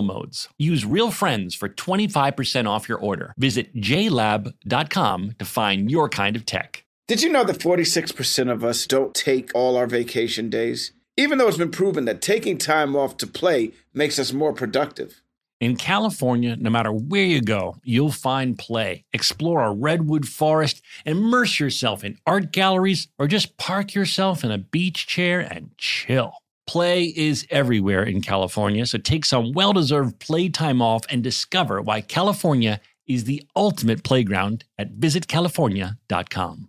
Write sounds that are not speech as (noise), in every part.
modes. Use Real Friends for 25% off your order. Visit jlab.com to find your kind of tech. Did you know that 46% of us don't take all our vacation days? Even though it's been proven that taking time off to play makes us more productive. In California, no matter where you go, you'll find play. Explore a redwood forest, immerse yourself in art galleries, or just park yourself in a beach chair and chill. Play is everywhere in California, so take some well deserved playtime off and discover why California is the ultimate playground at visitcalifornia.com.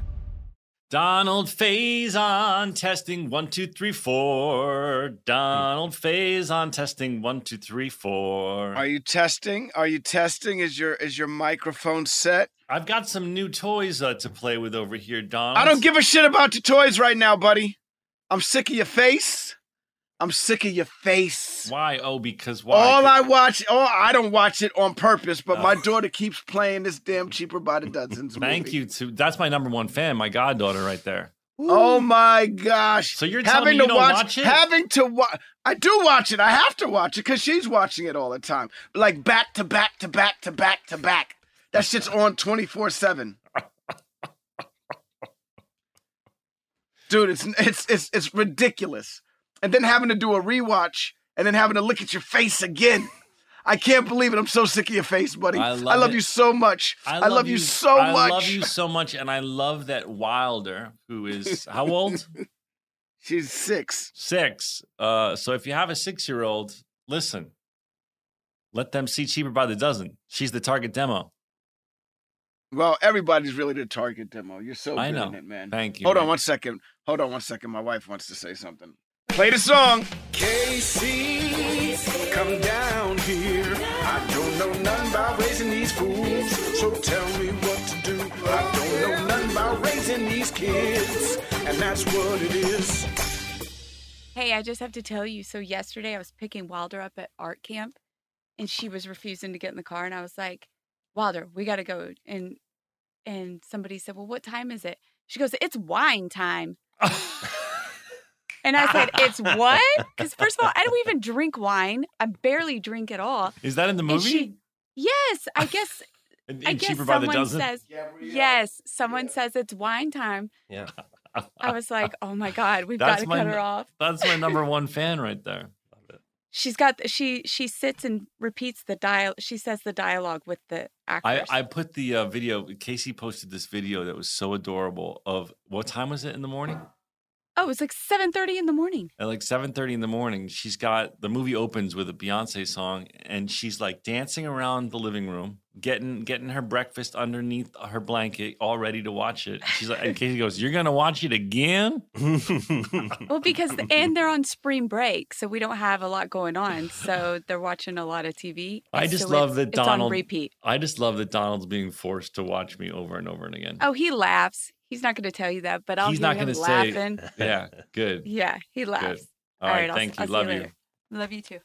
Donald Faison testing one two three four. Donald Faison testing one two three four. Are you testing? Are you testing? Is your is your microphone set? I've got some new toys uh, to play with over here, Don. I don't give a shit about your toys right now, buddy. I'm sick of your face. I'm sick of your face. Why? Oh, because why? All I watch, oh, I don't watch it on purpose, but my daughter keeps playing this damn cheaper by the dozens. (laughs) Thank movie. you to that's my number one fan, my goddaughter, right there. Oh my gosh! So you're having you to watch, watch it? having to watch. I do watch it. I have to watch it because she's watching it all the time, like back to back to back to back to back. That shit's on twenty four seven. (laughs) Dude, it's it's it's it's ridiculous. And then having to do a rewatch and then having to look at your face again. I can't believe it. I'm so sick of your face, buddy. I love love you so much. I love, you, so I much. I love you so much, and I love that Wilder, who is (laughs) how old? She's six. Six. Uh, so if you have a six-year-old, listen. Let them see cheaper by the dozen. She's the target demo. Well, everybody's really the target demo. You're so I good know. it, man. Thank you. Hold on one second. Hold on one second. My wife wants to say something. Play the song. Casey, come down here. I don't know nothing about raising these fools. So tell me what to do. I don't know nothing about raising these kids. And that's what it is. Hey, I just have to tell you. So yesterday I was picking Wilder up at art camp, and she was refusing to get in the car, and I was like, "Wilder, we got to go." And and somebody said, "Well, what time is it?" She goes, "It's wine time." (laughs) And I said, "It's (laughs) what?" Because first of all, I don't even drink wine. I barely drink at all. Is that in the movie? she- yes, I guess. (laughs) And- I guess cheaper the someone dozen? says, yes, someone says it's wine time. Yeah. I was like, oh my god, we've got to cut her off. That's my number one (laughs) fan right there. She's got she she sits and repeats the dial. She says the dialogue with the actors. I, I put the uh, video. Casey posted this video that was so adorable. Of what time was it in the morning? Oh, it's was like seven thirty in the morning. At like seven thirty in the morning, she's got the movie opens with a Beyonce song, and she's like dancing around the living room, getting getting her breakfast underneath her blanket, all ready to watch it. She's like, and Casey goes, "You're gonna watch it again?" (laughs) Well, because and they're on spring break, so we don't have a lot going on. So they're watching a lot of TV. I just so love it's, that it's on Donald. repeat. I just love that Donald's being forced to watch me over and over and again. Oh, he laughs. He's not going to tell you that, but I'll He's hear not him gonna say- laughing. (laughs) Yeah, (laughs) good. Yeah, he laughs. Good. All right, I'll- thank I'll you. see Love you. later. Love you too.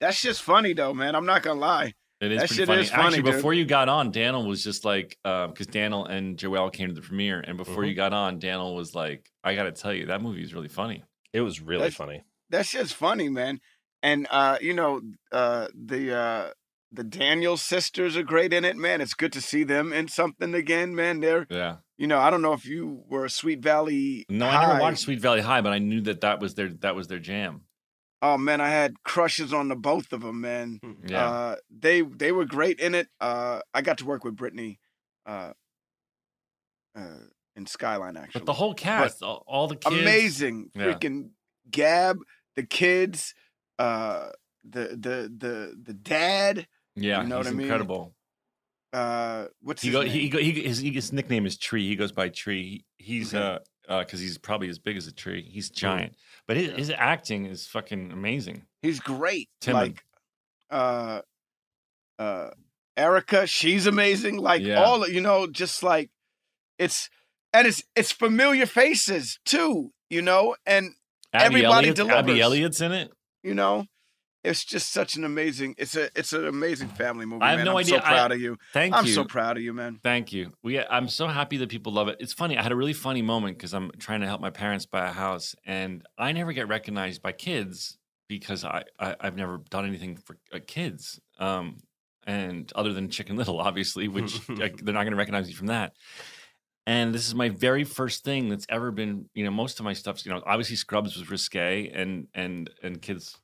That's just funny though, man. I'm not gonna lie. It is That pretty shit funny. is funny, Actually, dude. before you got on, Daniel was just like, because Daniel and Joelle came to the premiere, and before Mhm. you got on, Daniel was like, "I got to tell you, that movie is really funny." It was really That's- funny. That's just funny, man. And uh, you know, uh the uh the Daniel sisters are great in it, man. It's good to see them in something again, man. They're Yeah. You know, I don't know if you were a Sweet Valley. No, I never watched Sweet Valley High, but I knew that that was their that was their jam. Oh man, I had crushes on the both of them, man. Yeah. Uh, they they were great in it. Uh, I got to work with Brittany, uh, uh, in Skyline actually. but the whole cast, all, all the kids, amazing, Yeah. freaking Gab, the kids, uh, the the the the dad. Yeah, You know he's what I mean? incredible. Uh, what's He his go, he, go, he his, his nickname is Tree. He goes by Tree. He's Okay. uh uh because he's probably as big as a tree. He's giant, but his, Yeah. his acting is fucking amazing. He's great. Timon. Like, uh, uh, Erika, she's amazing. Like Yeah. all you know, just like it's and it's it's familiar faces too. You know, and Abby Everybody Elliott's, Abby. Elliott's in it. you know, it's just such an amazing. It's a it's an amazing family movie. I have man. no I'm idea. So I- proud of you. Thank I'm you. so proud of you, man. Thank you. We, I'm so happy that people love it. It's funny. I had a really funny moment because I'm trying to help my parents buy a house, and I never get recognized by kids because I, I I've never done anything for uh, kids. Um, and other than Chicken Little, (laughs) obviously, which (laughs) they're not going to recognize me from that. And this is my very first thing that's ever been. You know, most of my stuff's. You know, obviously Scrubs was risque, and and and kids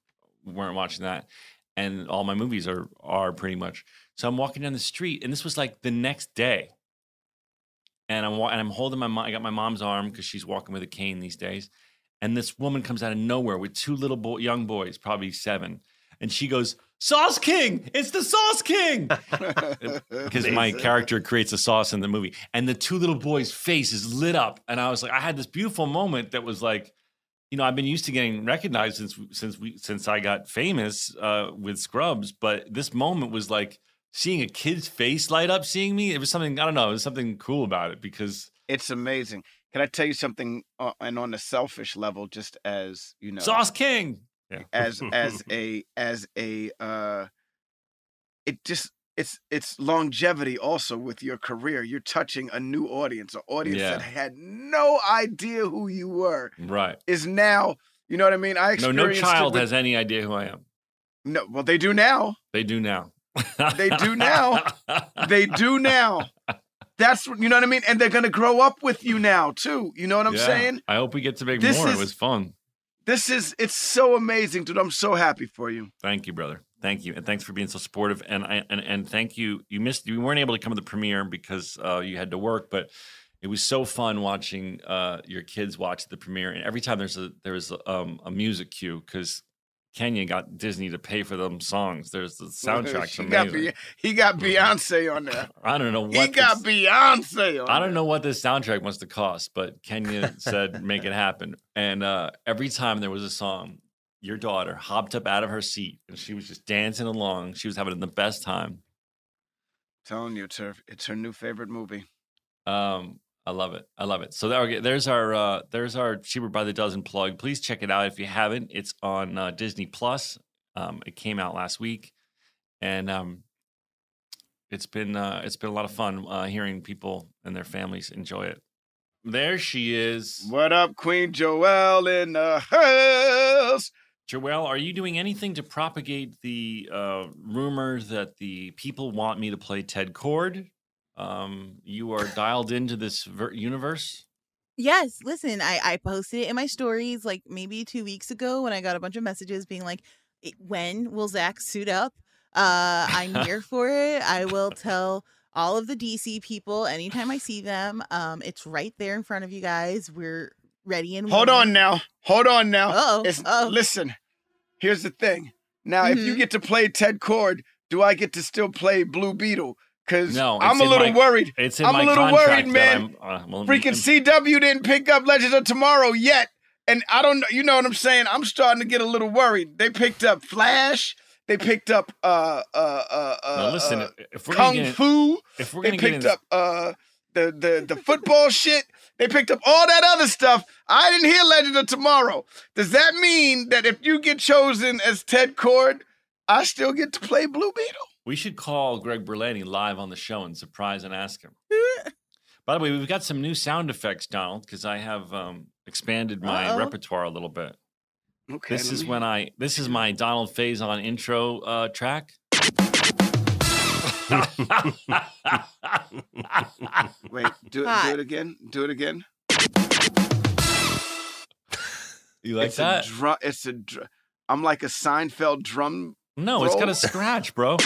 weren't watching that. And all my movies are are pretty much. So I'm walking down the street, and this was like the next day. And I'm and I'm holding my mom. I got my mom's arm because she's walking with a cane these days. And this woman comes out of nowhere with two little boy, young boys, probably seven, and she goes, "Sauce King! It's the Sauce King!" (laughs) Because my character creates a sauce in the movie, and the two little boys' faces lit up, and I was like, I had this beautiful moment that was like, you know, I've been used to getting recognized since since we since I got famous uh, with Scrubs, but this moment was like seeing a kid's face light up, seeing me. It was something I don't know. It was something cool about it because It's amazing. Can I tell you something? Uh, and on a selfish level, just as you know, Sauce King. Yeah. as as (laughs) a as a uh, it just it's it's longevity also with your career. You're touching a new audience, an audience Yeah. that had no idea who you were Right. is now. You know what I mean? I No, experienced no child with- has any idea who I am. no. Well, they do now. They do now. They do now. They do now. That's you know what I mean, and they're gonna grow up with you now too. You know what I'm Yeah. saying? I hope we get to make This more. is- it was fun. This is it's so amazing, dude. I'm so happy for you. Thank you, brother. Thank you, and thanks for being so supportive. And I and, and thank you. You missed. You weren't able to come to the premiere because uh, you had to work, but it was so fun watching uh, your kids watch the premiere. And every time there's a there's a, um, a music cue because Kenya got Disney to pay for them songs. There's the (laughs) soundtrack. he got. Be- he got Beyonce on there. I don't know what He got this- Beyonce on I don't know what this soundtrack must have cost, but Kenya said (laughs) make it happen. And uh, every time there was a song, your daughter hopped up out of her seat and she was just dancing along. She was having the best time. telling you, it's her, it's her new favorite movie. Um, I love it. I love it. So there, there's our uh, there's our cheaper by the dozen plug. Please check it out if you haven't. It's on uh, Disney Plus. Um, it came out last week, and um, it's been uh, it's been a lot of fun uh, hearing people and their families enjoy it. There she is. What up, Queen Joelle in the house? Joelle, are you doing anything to propagate the uh, rumor that the people want me to play Ted Kord? Um, you are (laughs) dialed into this ver- universe. Yes, listen, I I posted it in my stories like maybe two weeks ago when I got a bunch of messages being like, "When will Zach suit up?" Uh, I'm (laughs) here for it. I will tell all of the DC people anytime I see them. Um, it's right there in front of you guys. We're ready and Hold willing. on now. Hold on now. Oh, oh, Listen, here's the thing. Now, if you Mhm. get to play Ted Kord, do I get to still play Blue Beetle? Because No, I'm a little my- worried. It's in I'm a my little contract worried, man. I'm, uh, well, Freaking I'm- CW didn't pick up Legends of Tomorrow yet. And I don't know, you know what I'm saying? I'm starting to get a little worried. They picked up Flash. They picked up uh uh uh uh Now listen, uh, if we're Kung gonna get, Fu. if we're They gonna get picked in, up uh the the the football shit. They picked up all that other stuff. I didn't hear Legend of Tomorrow. Does that mean that if you get chosen as Ted Kord, I still get to play Blue Beetle? We should call Greg Berlanti live on the show and surprise and ask him. (laughs) By the way, we've got some new sound effects, Donald, because I have um, expanded my Uh-oh. repertoire a little bit. Okay. This is me- when I this is my Donald Faison intro uh, track. (laughs) wait. Do it. Do it again. Do it again. you like it's that? A drum. It's a. Dr- I'm like a Seinfeld drum. no, it's got roll? a scratch, bro.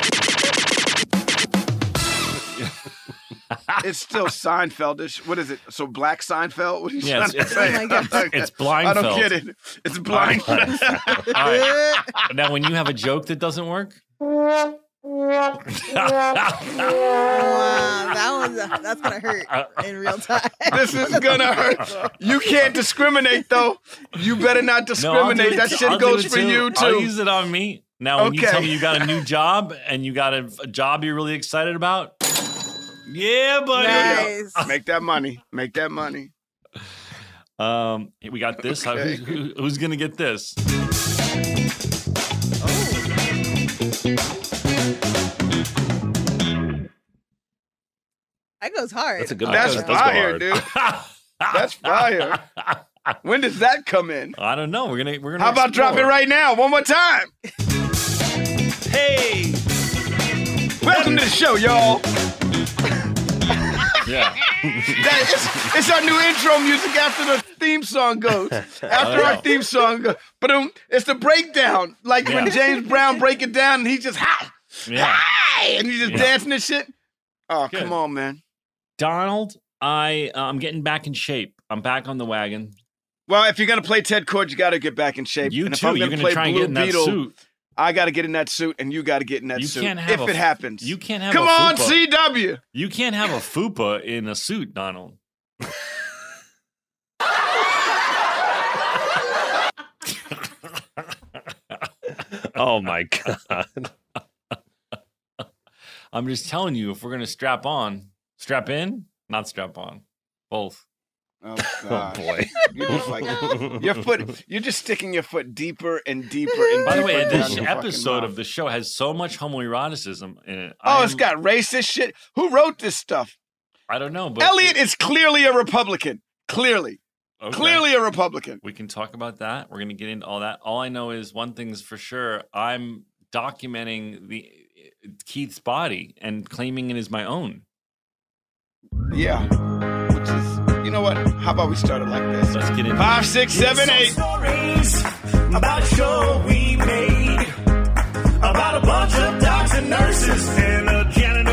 It's still (laughs) Seinfeldish. What is it? So black Seinfeld? What are you Yeah, trying to it's- say? Oh my God. it's I don't get it. It's blind. All right. (laughs) Now, when you have a joke that doesn't work, wow, that was that's gonna hurt in real (laughs) time. this is gonna hurt. You can't discriminate though. You better not No, I'll do discriminate. it that shit I'll goes it for too. you I'll too. use it on me. Now, when you tell me you got a new (laughs) job and you got a, a job you're really excited about, yeah, buddy. Nice. Make that money. Make that money. Um, we got this. Okay. who's, who- who's gonna get this? That goes hard. That's a good one. That's That fire, dude. (laughs) That's fire. (laughs) When does that come in? I don't know. We're gonna we're gonna. How about drop it right now? One more time. Hey. Welcome to the show, y'all. (laughs) Yeah. That is, it's our new intro music after the theme song goes. After our theme song goes. But um, it's the breakdown. Like when James Brown break it down and he just ha, Yeah. hi, and he's just Yeah. dancing and shit. Oh, Good. come on, man. Donald, I uh, I'm getting back in shape. I'm back on the wagon. Well, if you're gonna play Ted Kord, you got to get back in shape. You and if too. I'm You're gonna gonna play try and get in that Beetle, suit. I got to get in that suit, and you got to get in that You suit. can't have if a it happens. You can't have Come a on, fupa. CW. You can't have a (laughs) fupa in a suit, Donald. (laughs) Oh my god. (laughs) I'm just telling you, if we're gonna strap on, strap in, not strap on, both. Oh, (laughs) Oh boy. You're just like (laughs) your foot. You're just sticking your foot deeper and deeper and By the way, this episode of the show has so much homoeroticism in it. Oh, it's I'm- got racist shit. Who wrote this stuff? I don't know, but Elliot is clearly a Republican. Clearly, Okay. clearly a Republican. we can talk about that. We're gonna get into all that. All I know is one thing's for sure. I'm documenting the Keith's body and claiming it is my own. Yeah, which is you know what? How about we start it like this? Let's get into Five, six, seven, eight. Stories about a show we made about a bunch of docs and nurses and a janitor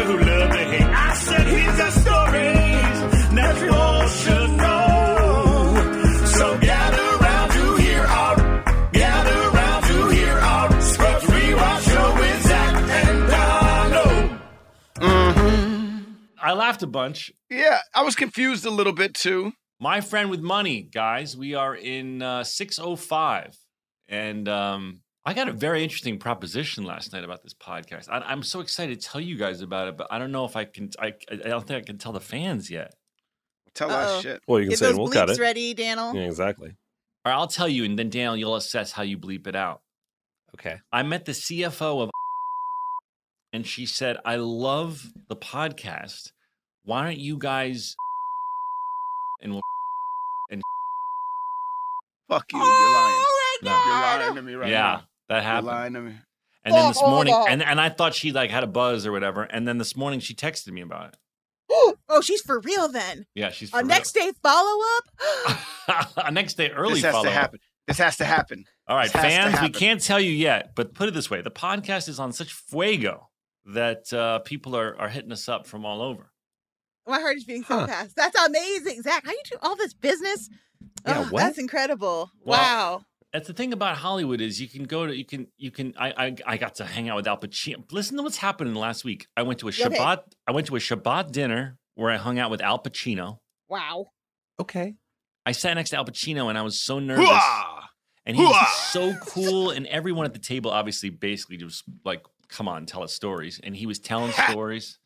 laughed a bunch. Yeah, I was confused a little bit too. My friend with money, guys. We are in uh, 605. And um, I got a very interesting proposition last night about this podcast. I, I'm so excited to tell you guys about it, but I don't know if I can. I, I don't think I can tell the fans yet. Tell Uh-oh. us shit. Well, you can Get say those we'll cut bleeps it. ready, Daniel. Yeah, exactly. Or I'll tell you, and then Daniel, you'll assess how you bleep it out. Okay. I met the CFO of, and she said, "I love the podcast. Why don't you guys?" And we'll. And fuck you. You're lying. Oh my No. You're lying to me right yeah, now. that You're happened. lying to me. And then this Oh, morning, oh. and and I thought she like had a buzz or whatever. And then this morning she texted me about it. (gasps) oh, she's for real then. Yeah, she's A for next day follow up. (gasps) (laughs) a next day early This has follow to up. happen. This has to happen. All right, This fans, we can't tell you yet, but put it this way: the podcast is on such fuego that uh, people are are hitting us up from all over. Oh, My heart is beating so Huh. fast. That's amazing, Zach. How you do all this business? Yeah, Ugh, what? That's incredible. Well, wow. That's the thing about Hollywood is you can go to you can you can I I, I got to hang out with Al Pacino. Listen to what's happening last week. I went to a Okay. Shabbat. I went to a Shabbat dinner where I hung out with Al Pacino. Wow. Okay. I sat next to Al Pacino and I was so nervous. Hooah! And he was so cool. And everyone at the table obviously basically just like, come on, tell us stories. And he was telling stories.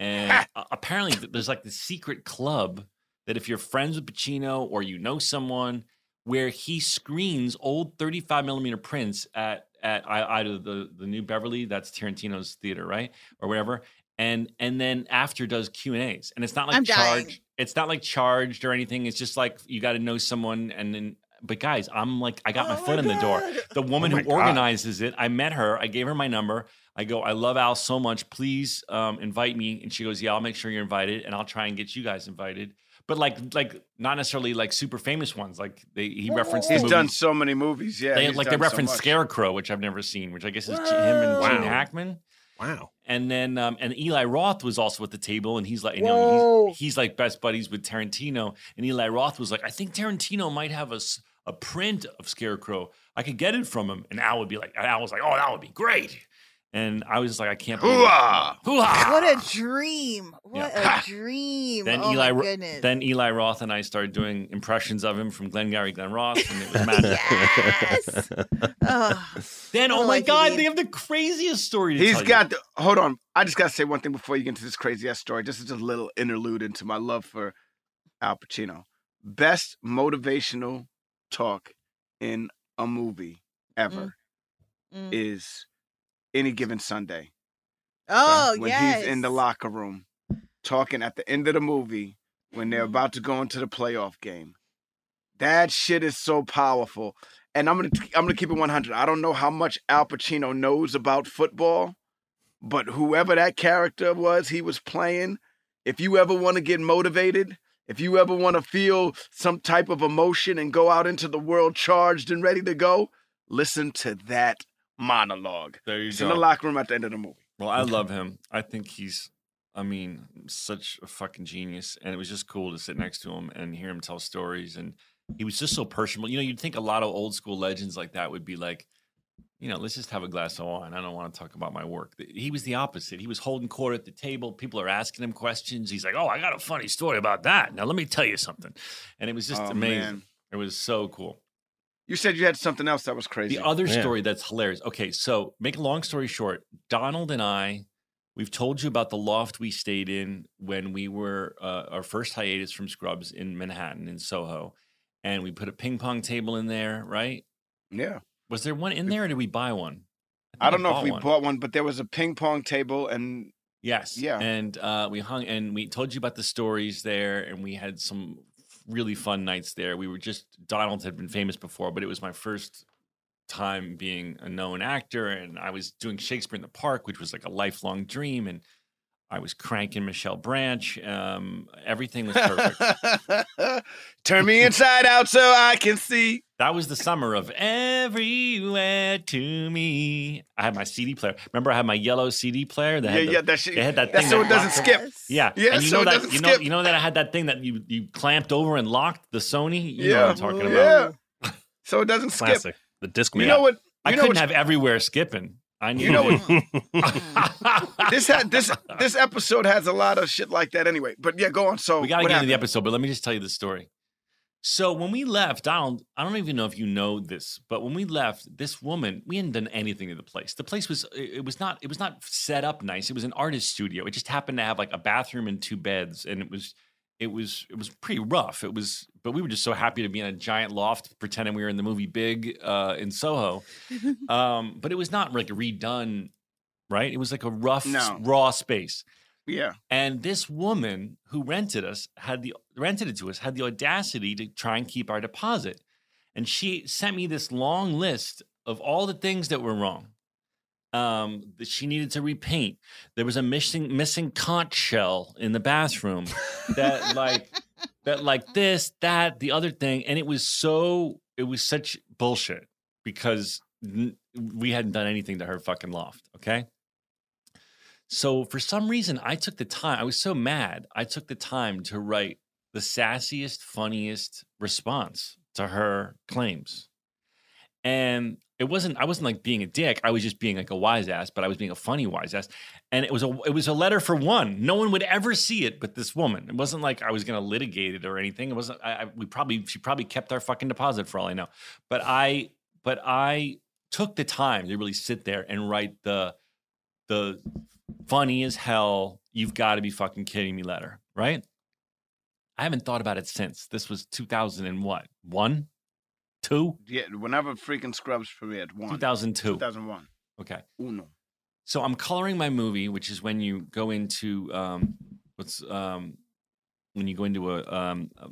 And apparently there's like the secret club that if you're friends with Pacino or you know someone, where he screens old 35 millimeter prints at at either the the New Beverly, that's Tarantino's theater, right, or whatever, and and then after does Q and A's, and it's not like I'm dying. charged. It's not like charged or anything. It's just like you got to know someone, and then. But guys, I'm like, I got my Oh foot in the door. The woman oh my who God. organizes it, I met her. I gave her my number. I go, I love Al so much. Please um, invite me. And she goes, Yeah, I'll make sure you're invited, and I'll try and get you guys invited. But like, like not necessarily like super famous ones. Like they, he referenced. He's movie- done so many movies. Yeah, They, like they done so referenced. Scarecrow, which I've never seen, which I guess is J- him and Wow. Gene Hackman. Wow. And then um, and Eli Roth was also at the table, and he's like, you know, he's, he's like best buddies with Tarantino. And Eli Roth was like, I think Tarantino might have a a print of Scarecrow. I could get it from him. And Al would be like, Al was like, oh, that would be great. And I was just like, I can't believe it. Hoo-ah! Hoo-ah! What a dream! What Yeah. a dream! Then oh Eli, my goodness. then Eli Roth and I started doing impressions of him from Glengarry Glen Ross, and it was (laughs) magic. yes. (laughs) oh, Then, oh my like God, they have the craziest story. To He's tell you. got. The, hold on. I just got to say one thing before you get into this crazy ass story. This is just a little interlude into my love for Al Pacino. Best motivational talk in a movie ever Mm. is any given Sunday. oh when yes. he's in the locker room talking at the end of the movie when they're Mhm. about to go into the playoff game. That shit is so powerful. And I'm gonna I'm gonna keep it 100. I don't know how much Al Pacino knows about football, but whoever that character was he was playing, if you ever want to get motivated, if you ever want to feel some type of emotion and go out into the world charged and ready to go, listen to that monologue. There you It's go. in the locker room at the end of the movie. Well, I love him. I think he's, I mean, such a fucking genius. And it was just cool to sit next to him and hear him tell stories. And he was just so personable. You know, you'd think a lot of old school legends like that would be like, you know, let's just have a glass of wine. I don't want to talk about my work. He was the opposite. He was holding court at the table. People are asking him questions. He's like, oh, I got a funny story about that. Now, let me tell you something. And it was just Oh, amazing. man. It was so cool. You said you had something else that was crazy. The other Yeah. story that's hilarious. Okay, so make a long story short, Donald and I, we've told you about the loft we stayed in when we were uh, our first hiatus from Scrubs in Manhattan in Soho, and we put a ping pong table in there. Right? yeah. Was there one in there, or did we buy one? I don't think know if we one. bought one, but there was a ping pong table and Yes. Yeah. And uh, we hung and we told you about the stories there, and we had some really fun nights there. We were just Donald had been famous before, but it was my first time being a known actor, and I was doing Shakespeare in the Park, which was like a lifelong dream, and I was cranking Michelle Branch. Um, everything was perfect. (laughs) turn me inside out so I can see. that was the summer of everywhere to me. I had my CD player. Remember, I had my yellow CD player that Yeah, had the, yeah, that shit. they had that That's thing so that it doesn't skip. Yeah, Yeah, and you so know that you know skip. you know that I had that thing that you you clamped over and locked the Sony. You know what I'm talking about. Yeah. So it doesn't skip. The disc You know what? I You know couldn't have everywhere skipping. I You know it. (laughs) (laughs) this had this this episode has a lot of shit like that anyway. But yeah, go on. So we got to what get into the episode, but let me just tell you the story. So when we left, Donald, I don't even know if you know this, but when we left, this woman, we hadn't done anything to the place. The place was it it was not it was not set up nice. It was an artist studio. It just happened to have like a bathroom and two beds, and it was it was it was pretty rough. It was, but we were just so happy to be in a giant loft, pretending we were in the movie Big uh, in Soho. (laughs) Um, but it was not like redone, right? It was like a rough, No. raw space. Yeah. And this woman who rented us had the rented it to us had the audacity to try and keep our deposit. And she sent me this long list of all the things that were wrong. Um, that she needed to repaint. There was a missing missing conch shell in the bathroom. That like (laughs) that like this, that, the other thing. And it was so it was such bullshit because n- we hadn't done anything to her fucking loft. Okay. So for some reason, I took the time. I was so mad. I took the time to write the sassiest, funniest response to her claims. And it wasn't. I wasn't like being a dick. I was just being like a wise ass, but I was being a funny wise ass. And it was a. It was a letter for one. No one would ever see it, but this woman. It wasn't like I was going to litigate it or anything. It wasn't. I, I, we probably. She probably kept our fucking deposit for all I know. But I. But I took the time to really sit there and write the the funny as hell, you've got to be fucking kidding me letter, right? I haven't thought about it since. This was 2000 and what? One? Two? Yeah, whenever freaking Scrubs premiered, one. 2002. 2001. Okay. Uno. So I'm coloring my movie, which is when you go into um, what's um, when you go into a, um, a,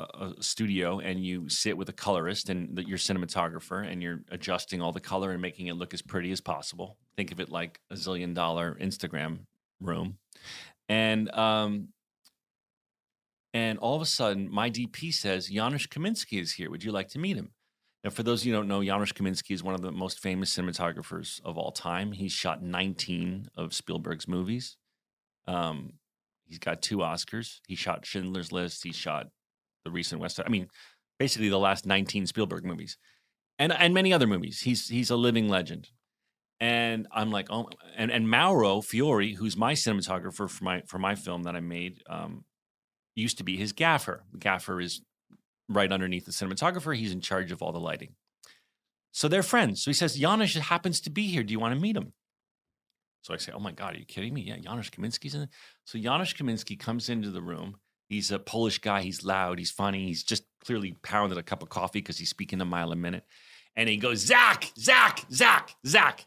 a- a studio and you sit with a colorist and the, your cinematographer and you're adjusting all the color and making it look as pretty as possible. Think of it like a zillion dollar Instagram room, and um, and all of a sudden my DP says Janusz Kaminski is here. Would you like to meet him? Now, for those of you who don't know, Janusz Kaminski is one of the most famous cinematographers of all time. He's shot 19 of Spielberg's movies. Um, he's got two Oscars. He shot Schindler's List. He shot the recent West I mean, basically the last 19 Spielberg movies, and and many other movies. He's he's a living legend. And I'm like, oh, and and Mauro Fiore, who's my cinematographer for my for my film that I made, um, used to be his gaffer. The gaffer is right underneath the cinematographer. He's in charge of all the lighting. So they're friends. So he says, Janusz happens to be here. Do you want to meet him? So I say, Oh my God, are you kidding me? Yeah, Janusz Kaminski's in. So Janusz Kaminski comes into the room. He's a Polish guy. He's loud. He's funny. He's just clearly pounded a cup of coffee because he's speaking a mile a minute. And he goes, Zach, Zach, Zach, Zach.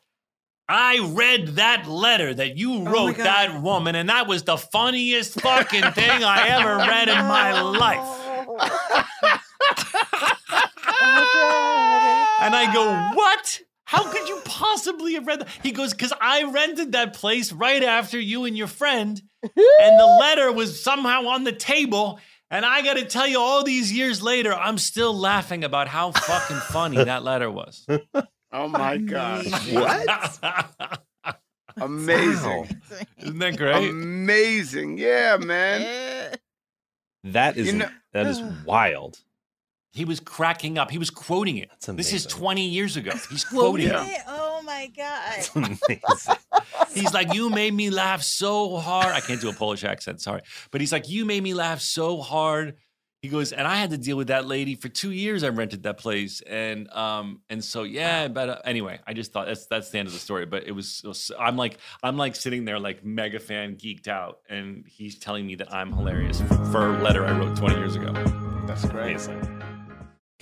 I read that letter that you wrote that woman, and that was the funniest fucking thing I ever read in my (laughs) life. And I go, What? How could you possibly have read that? He goes, Because I rented that place right after you and your friend, and the (laughs) letter was somehow on the table. And I got to tell you, all these years later, I'm still laughing about how fucking funny that letter was. (laughs) Oh my God. What? Amazing. Isn't that great? Amazing. Yeah, man. That is You know- that is (sighs) wild. He was cracking up. He was quoting it. That's This is 20 years ago. (laughs) He's quoting yeah. it. Oh my god. (laughs) He's like, You made me laugh so hard. I can't do a Polish accent, sorry. But he's like, You made me laugh so hard. He goes, and I had to deal with that lady for two years. I rented that place, and um, and so yeah. But uh, anyway, I just thought that's that's the end of the story. But it was, it was- I'm like, I'm like sitting there like mega fan, geeked out, and he's telling me that I'm hilarious for, for a letter I wrote 20 years ago. That's great.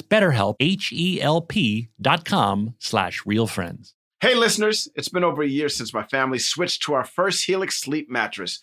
betterhelp, H-E-L-P dot com slash realfriends. Hey, listeners, it's been over a year since my family switched to our first Helix sleep mattress.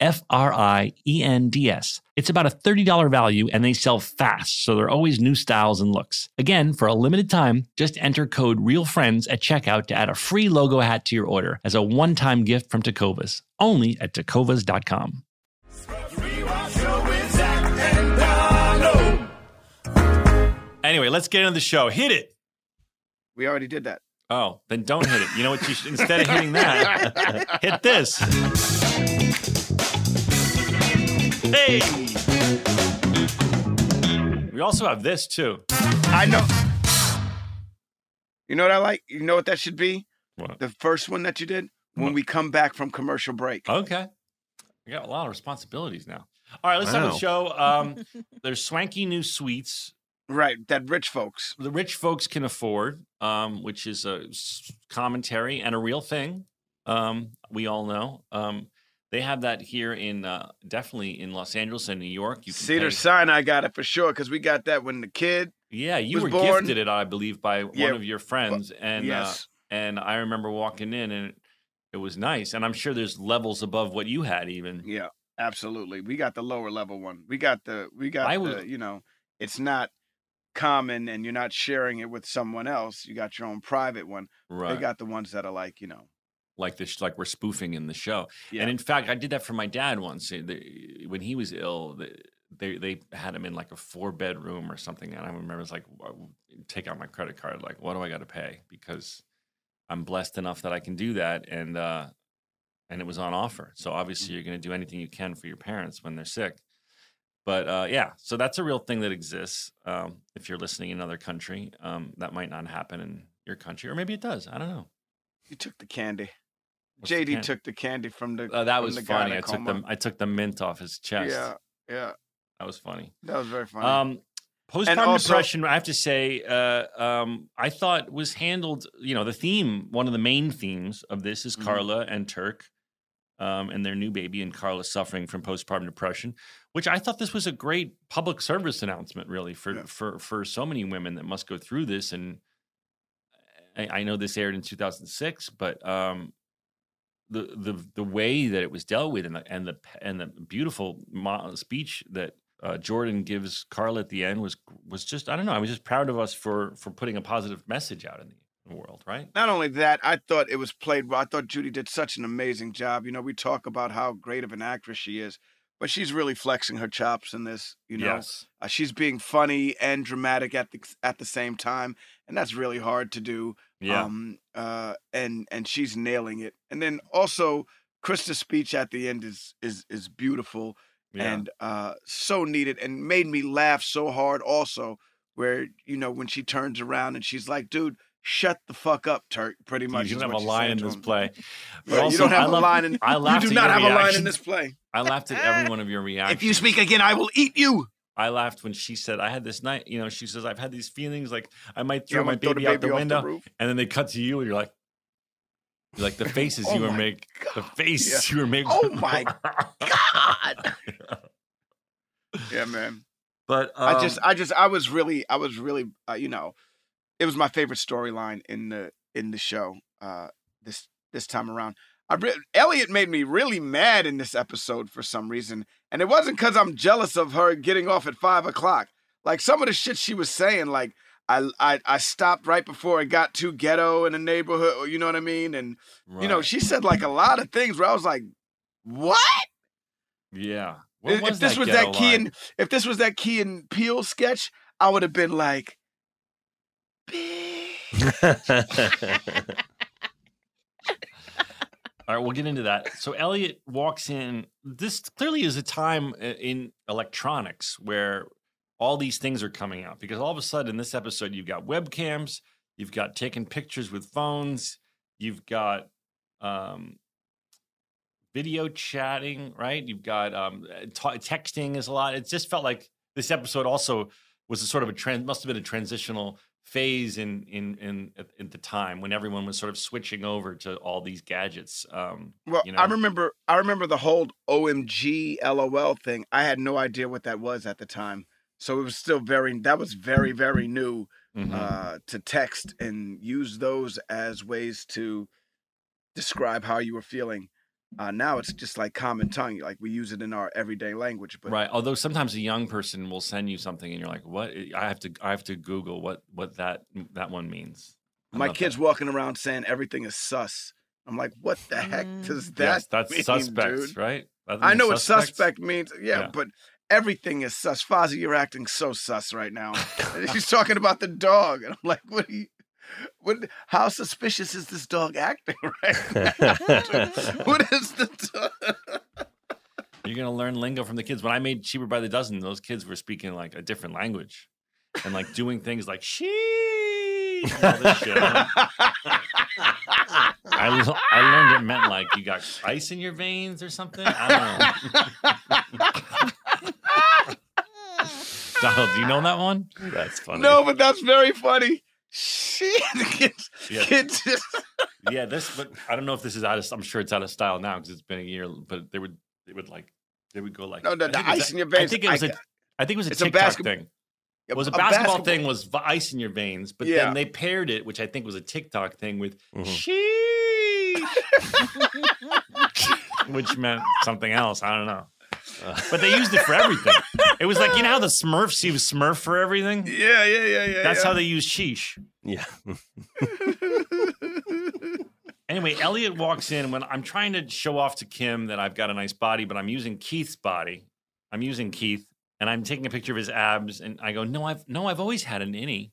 F R I E N D S. It's about a $30 value and they sell fast, so there are always new styles and looks. Again, for a limited time, just enter code REALFRIENDS at checkout to add a free logo hat to your order as a one time gift from Tecovas, only at tecovas.com. Anyway, let's get into the show. Hit it. We already did that. Oh, then don't hit it. You know what? You should, instead of hitting that, (laughs) hit this. Hey. We also have this too. I know. You know what I like? You know what that should be? What? The first one that you did when What? we come back from commercial break. Okay. I got a lot of responsibilities now. All right, let's start Wow. the show. Um, (laughs) there's swanky new suites Right, that rich folks. the rich folks can afford, um, which is a commentary and a real thing. Um, we all know. Um, they have that here in uh, definitely in Los Angeles and New York. You can Cedar pay- Sinai got it for sure because we got that when the kid. Yeah, you was were born- gifted it, I believe, by one Yeah, of your friends, and uh, yes. and I remember walking in and it, it was nice. And I'm sure there's levels above what you had, even. Yeah, absolutely. We got the lower level one. We got the we got I the would- you know, it's not common and you're not sharing it with someone else. You got your own private one. Right. They got the ones that are like, you know, like this, like we're spoofing in the show. yeah. And in fact, I did that for my dad once. Uh, When he was ill, they they had him in like a four bedroom or something, and I remember it's like, take out my credit card. Like, what do I got to pay? Because I'm blessed enough that I can do that, and uh, and it was on offer. So obviously, you're going to do anything you can for your parents when they're sick. But uh, yeah, so that's a real thing that exists. Um, if you're listening in another country, um, that might not happen in your country, or maybe it does. I don't know. you took the candy. What's the JD can- took the candy from the Uh, that was the funny. I took the. I took the mint off his chest. Yeah, yeah. That was funny. That was very funny. Um, postpartum also- depression, I have to say, uh, um, I thought was handled. You know, the theme, one of the main themes of this is Mhm. Carla and Turk, um, and their new baby, and Carla suffering from postpartum depression. Which I thought this was a great public service announcement, really, for Yeah. for for so many women that must go through this. And I, I know this aired in 2006, but um, the the the way that it was dealt with, and the and the and the beautiful speech that uh, Jordan gives Carl at the end was was just I don't know. I was just proud of us for for putting a positive message out in the world, right? Not only that, I thought it was played well. I thought Judy did such an amazing job. You know, we talk about how great of an actress she is, but she's really flexing her chops in this. You know, yes, uh, she's being funny and dramatic at the at the same time, and that's really hard to do. Yeah, Um, uh, and and she's nailing it. And then also, Christa's speech at the end is is is beautiful yeah. and uh, so needed, and made me laugh so hard. Also, where you know when she turns around and she's like, "Dude, "Shut the fuck up, Turk." Pretty much. you don't have a line in this play. (laughs) But Right, you also, don't have I a love- line in. I (laughs) you do not have a line in this play. I laughed at (laughs) every one of your reactions. If you speak again, I will eat you. I laughed when she said, "I had this night." You know, she says, "I've had these feelings like I might throw Yeah, my throw baby, out the window," roof. and then they cut to you, and you're like, you're like the (laughs) faces Oh you were making, the face (laughs) you were making. Oh (laughs) my God. Yeah, man. But I just, um, I just, I was really, I was really, uh, you know, it was my favorite storyline in the in the show. Uh, this this time around, I re- Elliot made me really mad in this episode for some reason, and it wasn't because I'm jealous of her getting off at five o'clock. Like some of the shit she was saying, like I, I, I stopped right before it got too ghetto in the neighborhood. You know what I mean? And you know, she said like a lot of things where I was like, what? yeah. What if, this was that key and if this was that Key and Peele sketch, I would have been like, (laughs) (laughs) All right, we'll get into that. So Elliot walks in. This clearly is a time in electronics where all these things are coming out because all of a sudden in this episode you've got webcams, you've got taking pictures with phones, you've got um, video chatting, right? You've got um, ta texting is a lot. It just felt like this episode also was a sort of a trend. Must have been a transitional phase in in in at, the time when everyone was sort of switching over to all these gadgets. Um, well, you know? I remember, I remember the whole OMG LOL thing. I had no idea what that was at the time, so it was still very. That was very, very new mhm. uh, to text and use those as ways to describe how you were feeling. Uh, now it's just like common tongue, like we use it in our everyday language. But right. Although sometimes a young person will send you something and you're like, "What?" I have to I have to Google what what that that one means. I my kid's that. walking around saying everything is sus. I'm like, what the heck does that yes, that's mean, suspects, dude? right? I know what suspect means. Yeah, Yeah. but everything is sus. Fozzie, you're acting so sus right now. (laughs) (laughs) She's talking about the dog, and I'm like, what? Are you, what? How suspicious is this dog acting (laughs) right now? (laughs) what is the? dog? You're gonna learn lingo from the kids. When I made cheaper by the dozen, those kids were speaking like a different language and like doing things like she. I, this shit. I, l- I learned it meant like you got ice in your veins or something. I don't know. (laughs) Donald, do you know that one? That's funny. no, but that's very funny. Shit, (laughs) kids, Yeah. kids just (laughs) Yeah, this, but I don't know if this is out of. I'm sure it's out of style now because it's been a year. But they would, they would like, they would go like. No, no I the think was ice a- in your veins. I think it was I a. ca- I think it was a It's a TikTok basketball- thing. It was a, basketball, basketball thing was ice in your veins, but Yeah. then they paired it, which I think was a TikTok thing with Mhm. sheesh, (laughs) which meant something else. I don't know. But they used it for everything. It was like you know how the Smurfs use Smurf for everything. Yeah, yeah, yeah, yeah. That's yeah. how they use sheesh. Yeah. (laughs) Anyway, Elliot walks in when I'm trying to show off to Kim that I've got a nice body, but I'm using Keith's body. I'm using Keith, and I'm taking a picture of his abs, and I go, "No, I've no, I've always had an innie."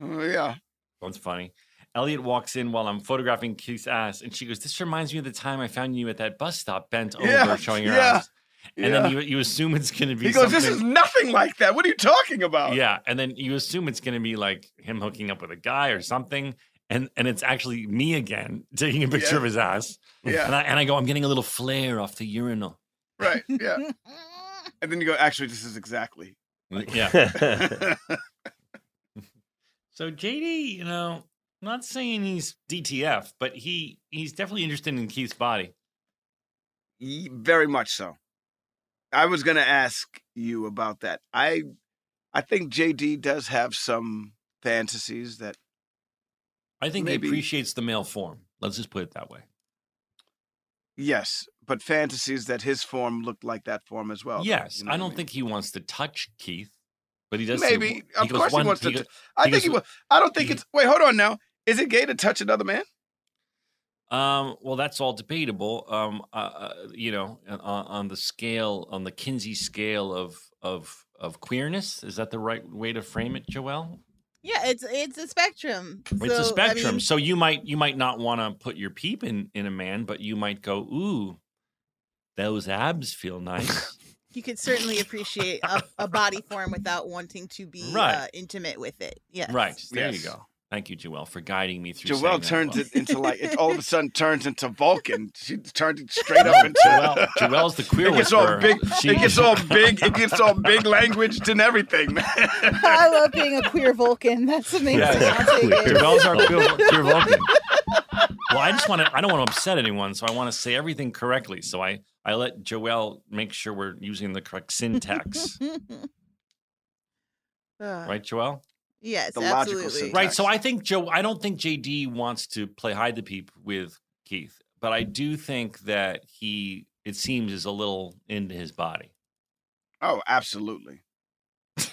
Oh, yeah. That's funny. Elliot walks in while I'm photographing Keith's ass, and she goes, "This reminds me of the time I found you at that bus stop, bent over, showing your yeah, ass." And yeah. then you, you assume it's going to be He goes, something. "This is nothing like that. What are you talking about?" yeah, and then you assume it's going to be like him hooking up with a guy or something, and and it's actually me again (laughs) taking a picture Yeah. of his ass. yeah, And I and I go, I'm getting a little flare off the urinal. right, (laughs) yeah. And then you go, "Actually, this is exactly." Like- Yeah. (laughs) So JD, you know, I'm not saying he's DTF, but he he's definitely interested in Keith's body. Very much so. I was going to ask you about that. I, I think JD does have some fantasies that I think Maybe- he appreciates the male form. Let's just put it that way. Yes, but fantasies that his form looked like that form as well. yes, you know I don't mean? think he wants to touch Keith, but he does. say- Maybe, of course, one- he wants to. go- t- I he think he goes- will. I don't think he- it's. Wait, hold on now. Is it gay to touch another man? Um, well, that's all debatable. Um, uh, uh, you know, on, on the scale, on the Kinsey scale of of of queerness, is that the right way to frame it, Joelle? Yeah, it's it's a spectrum. It's So, a I spectrum. mean, so you might you might not want to put your peep in in a man, but you might go, ooh, those abs feel nice. (laughs) you could certainly appreciate a, a body form without wanting to be Right. uh, intimate with it. Yeah. right. There you go. Thank you, Joelle, for guiding me through. Joelle saying that turns well. it into like it all of a (laughs) sudden turns into Vulcan. She turned it straight up into Joelle, Joelle's the queer It gets all big. She- It gets (laughs) all big. It gets all big language and everything, man. I love being a queer Vulcan. That's amazing. Yeah. I'll take it. Joelle's our queer, queer Vulcan. Well, I just want to. I don't want to upset anyone, so I want to say everything correctly. So I I let Joelle make sure we're using the correct syntax, Uh, (laughs) right, Joelle? Yes, The logical absolutely. syntax. Right. So I think Joe. I don't think JD wants to play hide the peep with Keith, but I do think that he. It seems is a little into his body. Oh, absolutely. (laughs)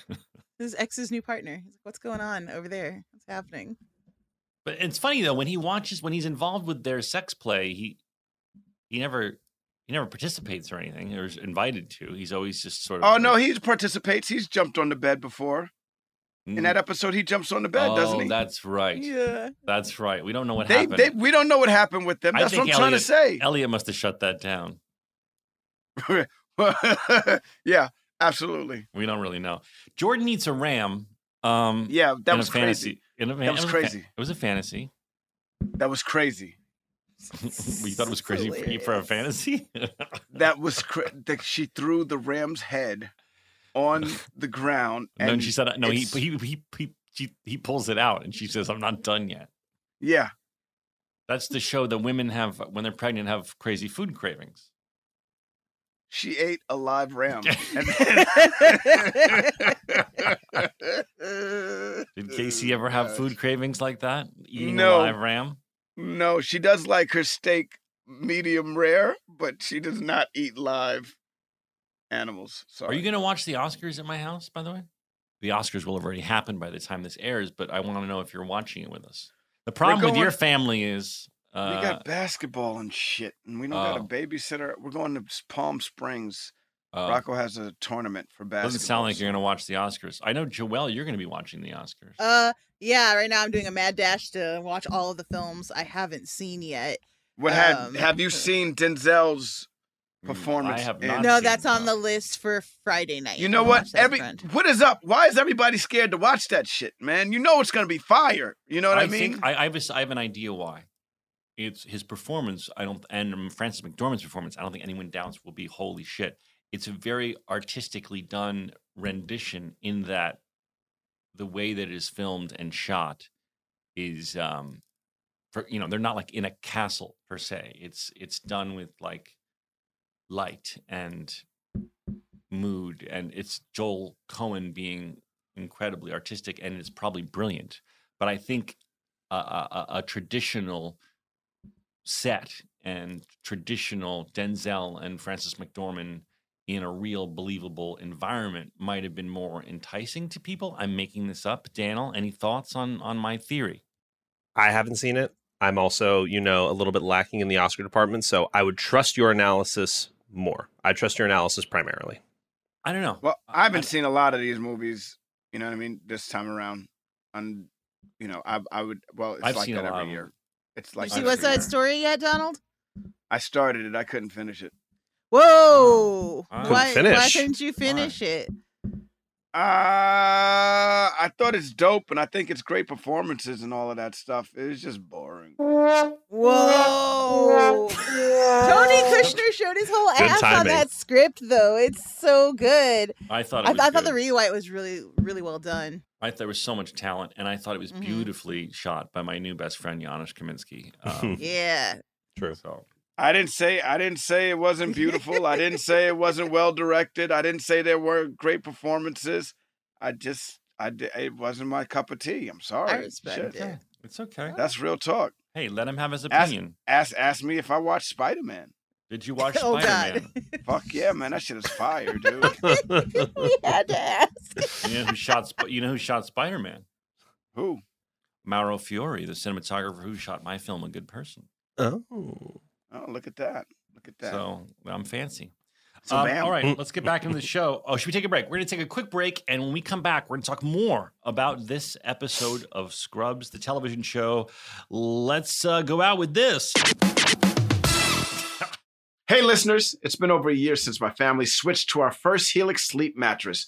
This is X's new partner. He's like, What's going on over there? What's happening? But it's funny though when he watches when he's involved with their sex play, he he never he never participates or anything or is invited to. He's always just sort of. Oh no, he participates. He's jumped on the bed before. In that episode, he jumps on the bed, oh, doesn't he? that's right. Yeah. That's right. We don't know what They, happened. they, we don't know what happened with them. That's what I'm think trying to say. Elliot must have shut that down. (laughs) yeah, absolutely. We don't really know. Jordan needs a ram. Um, Yeah, that was fantasy. crazy. In a, That was crazy. it was a fantasy. That was crazy. (laughs) we thought it was crazy for for a fantasy. (laughs) That was cra- that she threw the ram's head on the ground. and then she said, "No, he he he he he pulls it out," and she says, "I'm not done yet." Yeah, That's the show that women have when they're pregnant have crazy food cravings. she ate a live ram. (laughs) And Did Casey ever have food (laughs) cravings like that? Eating No. a live ram? No, she does like her steak medium rare, but she does not eat live animals. Sorry. Are you going to watch the Oscars at my house? By the way, the Oscars will have already happened by the time this airs, but I want to know if you're watching it with us. The problem with your family is We uh, got basketball and shit, and we don't got a Oh. babysitter. We're going to Palm Springs. uh, Rocco has a tournament for basketball. doesn't sound like so- you're going to watch the Oscars. I know Joelle, you're going to be watching the Oscars. Uh, yeah. Right now, I'm doing a mad dash to watch all of the films I haven't seen yet. What had um, have you (laughs) seen Denzel's performance I have not. no, seen that's on the list for Friday night. You know what? Every what is up? Why is everybody scared to watch that shit, man? You know it's gonna be fire. You know what I, I mean? I, I, have a s I have an idea why. It's his performance. I don't, and um, Frances McDormand's performance. I don't think anyone doubts will be holy shit. It's a very artistically done rendition in that the way that it is filmed and shot is, um, for you know, they're not like in a castle per se. It's it's done with like light and mood, and it's Joel Coen being incredibly artistic, and it's probably brilliant. But I think a, a, a- traditional set and traditional Denzel and Frances McDormand in a real believable environment might have been more enticing to people. I'm making this up. Daniel, any thoughts on on my theory? I haven't seen it. I'm also, you know, a little bit lacking in the Oscar department, so I would trust your analysis more. I trust your analysis primarily. I don't know. well, I- I haven't I- seen a lot of these movies. You know what I mean? This time around, and you know, I I would well, it's I've like seen a that lot every year. them. It's You like see that West Side. Story yet, Donald? I started it. I couldn't finish it. Whoa! Couldn't Why, why finish. couldn't you finish it? Uh, I thought it's dope, and I think it's great performances and all of that stuff. It was just boring. Whoa! Tony Kushner showed his whole Good ass on that script, though. It's so good. I thought it I, was I thought good. the rewrite was really, really well done. I thought there was so much talent, and I thought it was Mhm. beautifully shot by my new best friend Janusz Kaminski. (laughs) Um, Yeah. True. so I didn't say I didn't say it wasn't beautiful. I didn't say it wasn't well directed. I didn't say there weren't great performances. I just I it wasn't my cup of tea. I'm sorry. I respect Shit. it. it's okay. That's real talk. Hey, let him have his opinion. Ask ask me if I watched Spider Man. Did you (laughs) watch Oh, Spider Man? Fuck yeah, man, that shit is fire, (laughs) dude. we had to ask. you know who shot? Sp- you know who shot Spider Man? Who? Mauro Fiore, the cinematographer who shot my film, A Good Person. oh. Oh, look at that. Look at that. So I'm fancy. So Um, all right, let's get back into the show. Oh, should we take a break? We're going to take a quick break, and when we come back, we're going to talk more about this episode of Scrubs, the television show. Let's uh, go out with this. Hey, listeners, it's been over a year since my family switched to our first Helix sleep mattress,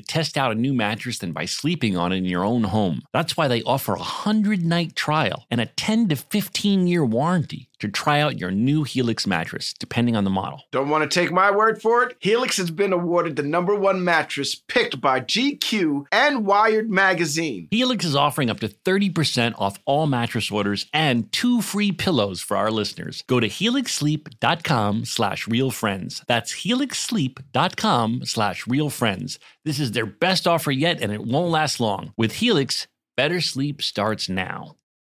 test out a new mattress than by sleeping on it in your own home. That's why they offer a 100 night trial and a 10 to 15 year warranty to try out your new Helix mattress, depending on the model. Don't want to take my word for it? Helix has been awarded the number one mattress picked by GQ and Wired Magazine. Helix is offering up to 30% off all mattress orders and two free pillows for our listeners. Go to helixsleep.com slash realfriends. That's helixsleep.com slash realfriends. This is their best offer yet, and it won't last long. With Helix, better sleep starts now.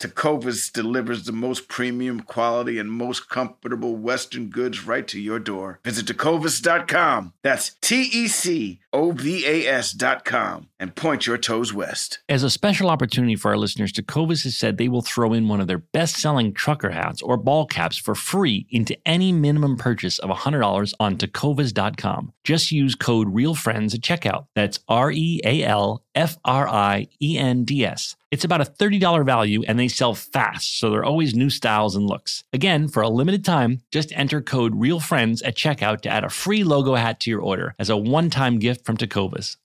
Tecovas delivers the most premium quality and most comfortable Western goods right to your door. Visit tecovas.com. That's T E C O V A S.com and point your toes west. As a special opportunity for our listeners, Tecovas has said they will throw in one of their best selling trucker hats or ball caps for free into any minimum purchase of $100 on tecovas.com. Just use code REALFRIENDS at checkout. That's R E A L F R I E N D S. It's about a $30 value and they sell fast, so there are always new styles and looks. Again, for a limited time, just enter code REALFRIENDS at checkout to add a free logo hat to your order as a one time gift from Tecovas.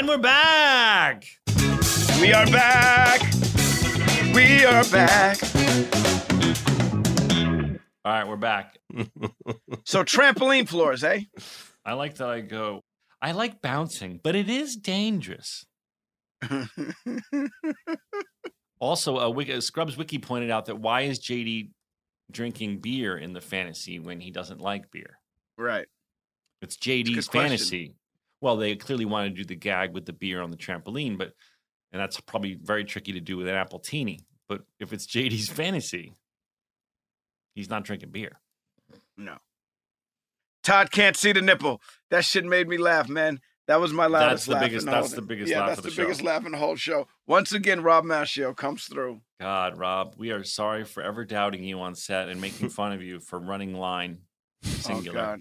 And we're back! We are back. We are back. All right, we're back. (laughs) So trampoline floors, eh? I like that I go, I like bouncing, but it is dangerous. (laughs) Also, uh, Wiki, Scrubs Wiki pointed out that why is JD drinking beer in the fantasy when he doesn't like beer? right. It's JD's fantasy. Well, they clearly want to do the gag with the beer on the trampoline, but and that's probably very tricky to do with an appletini. But if it's JD's fantasy, he's not drinking beer. No. Todd can't see the nipple. That shit made me laugh, man. That was my loudest the laugh. biggest- the that's the biggest yeah, laugh that's of the the show. biggest laugh in the whole show. Once again, Rob Maschio comes through. God, Rob, we are sorry for ever doubting you on set and making (laughs) fun of you for running line oh, singular. Oh God.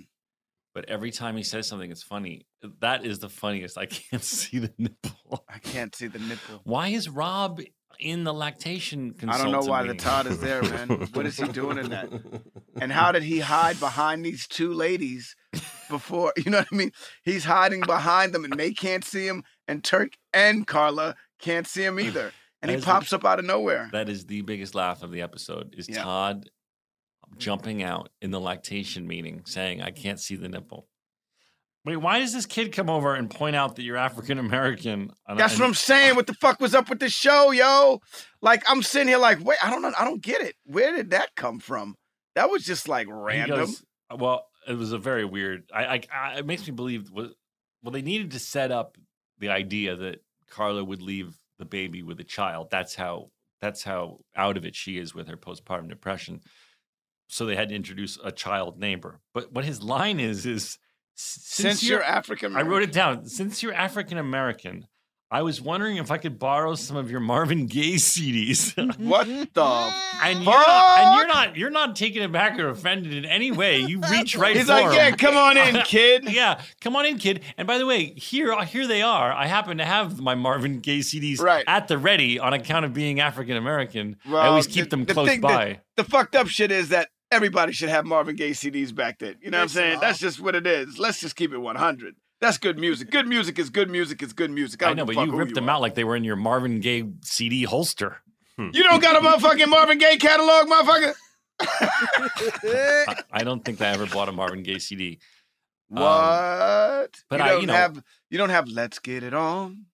But every time he says something, it's funny. That is the funniest. I can't (laughs) see the nipple. I can't see the nipple. Why is Rob in the lactation I don't know why the? Todd is there, man. What is he doing in that? And how did he hide behind these two ladies before? (laughs) You know what I mean? He's hiding behind them, and they can't see him, and Turk and Carla can't see him either. and he As- pops up out of nowhere. That is the biggest laugh of the episode. Is Yeah. Todd jumping out in the lactation meeting saying, "I can't see the nipple." Wait, why does this kid come over and point out that you're African American? That's what I'm saying. What the fuck was up with the show, yo? Like I'm sitting here, like, wait, I don't know, I don't get it. Where did that come from? That was just like random. goes, well, it was a very weird. I, I, I it makes me believe was well they needed to set up the idea that Carla would leave the baby with a child. That's how that's how out of it she is with her postpartum depression. So they had to introduce a child neighbor. But what his line is is "S- Since you're African I wrote it down. Since you're African American, I was wondering if I could borrow some of your Marvin Gaye CDs. (laughs) what the? (laughs) And you're, not, and you're not you're not taken aback or offended in any way. You (laughs) reach right He's like, yeah, come on in, kid. yeah, come on in, kid. And by the way, here uh, here they are. I happen to have my Marvin Gaye CDs Right. at the ready on account of being African American. I always keep the- them the close thing- by. The, the fucked up shit is that everybody should have Marvin Gaye CDs back then. You know what I'm saying? That's just what it is. Let's just keep it 100. That's good music. Good music is good music is good music. I don't know, but you fuck who ripped them out like they were in your Marvin Gaye CD holster. You don't got a motherfucking Marvin Gaye catalog, motherfucker. (laughs) I, I don't think I ever bought a Marvin Gaye CD. Um, What? but you I- don't you know- have you don't have Let's Get It On.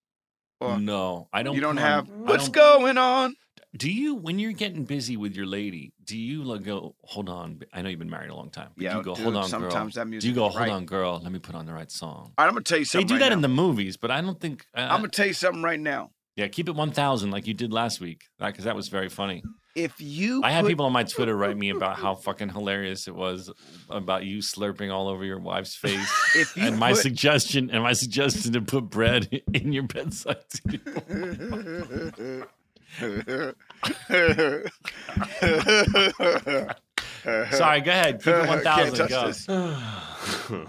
Or no, I don't. you don't put on- have What's don't- going on? Do you, when you're getting busy with your lady, do you like go, hold on? I know you've been married a long time. But Yeah, do you go, dude, hold on, girl. sometimes that Do you go, hold right. on, girl? Let me put on the right song. All right, I'm gonna tell you something. They do right that now. in the movies, but I don't think. Uh, I'm gonna tell you something right now. yeah, keep it 1,000 like you did last week, because that was very funny. If you I had people on my Twitter write me about how fucking hilarious it was about you slurping all over your wife's face, (laughs) If you and my suggestion and my suggestion to put bread (laughs) in your bedside table. (laughs) Sorry, go ahead. Keep it 1,000. touch Go. (sighs)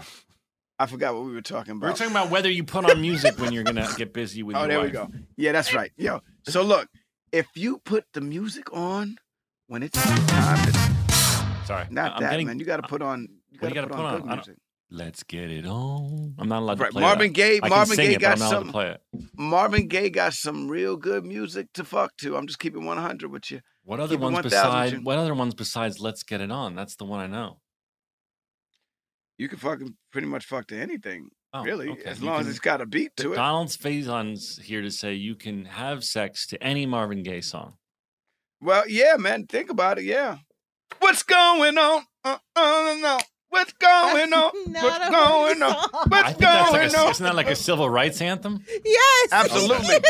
I forgot what we were talking about. We are talking about whether you put on music when you're gonna get busy with Oh, your there we go. Yeah, that's right. Yo, so look, if you put the music on when it's time (laughs) to, Sorry, not I'm that getting- man, you got to uh, put on. You got to gotta put, on, put good on? I don't- music. Let's get it on. I'm not allowed to Right, play Marvin that. Gaye- I Marvin Gaye it, got some- play it. Marvin Gaye got some real good music to fuck to. I'm just keeping 100 with you. What other Keep ones 1,000 besides? What other ones besides "Let's Get It On"? That's the one I know. You can fucking pretty much fuck to anything, Oh, really, okay. as You long as it's got a beat to it. Donald's Faison's here to say you can have sex to any Marvin Gaye song. Well, yeah, man. Think about it. Yeah. What's going on? Uh, uh, no. What's going on? (laughs) What's going on? What's think that's like going on? isn't that like a civil rights anthem? Yes. Absolutely. (laughs)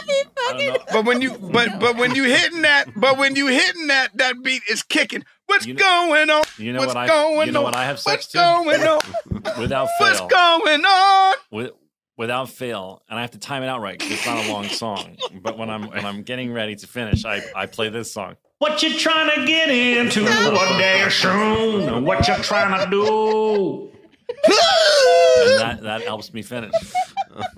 But when you but but when you hitting that but when you hitting that that beat is kicking. What's You know- going on? You know What's what I? going You know on? what I have sex What's to? going on? (laughs) Without fail. What's going on? with, without fail, and I have to time it out right because it's not a long song. But when I'm when I'm getting ready to finish, I, I play this song. What you trying to get into one day soon? What you trying to do? (laughs) and that that helps me finish. (laughs)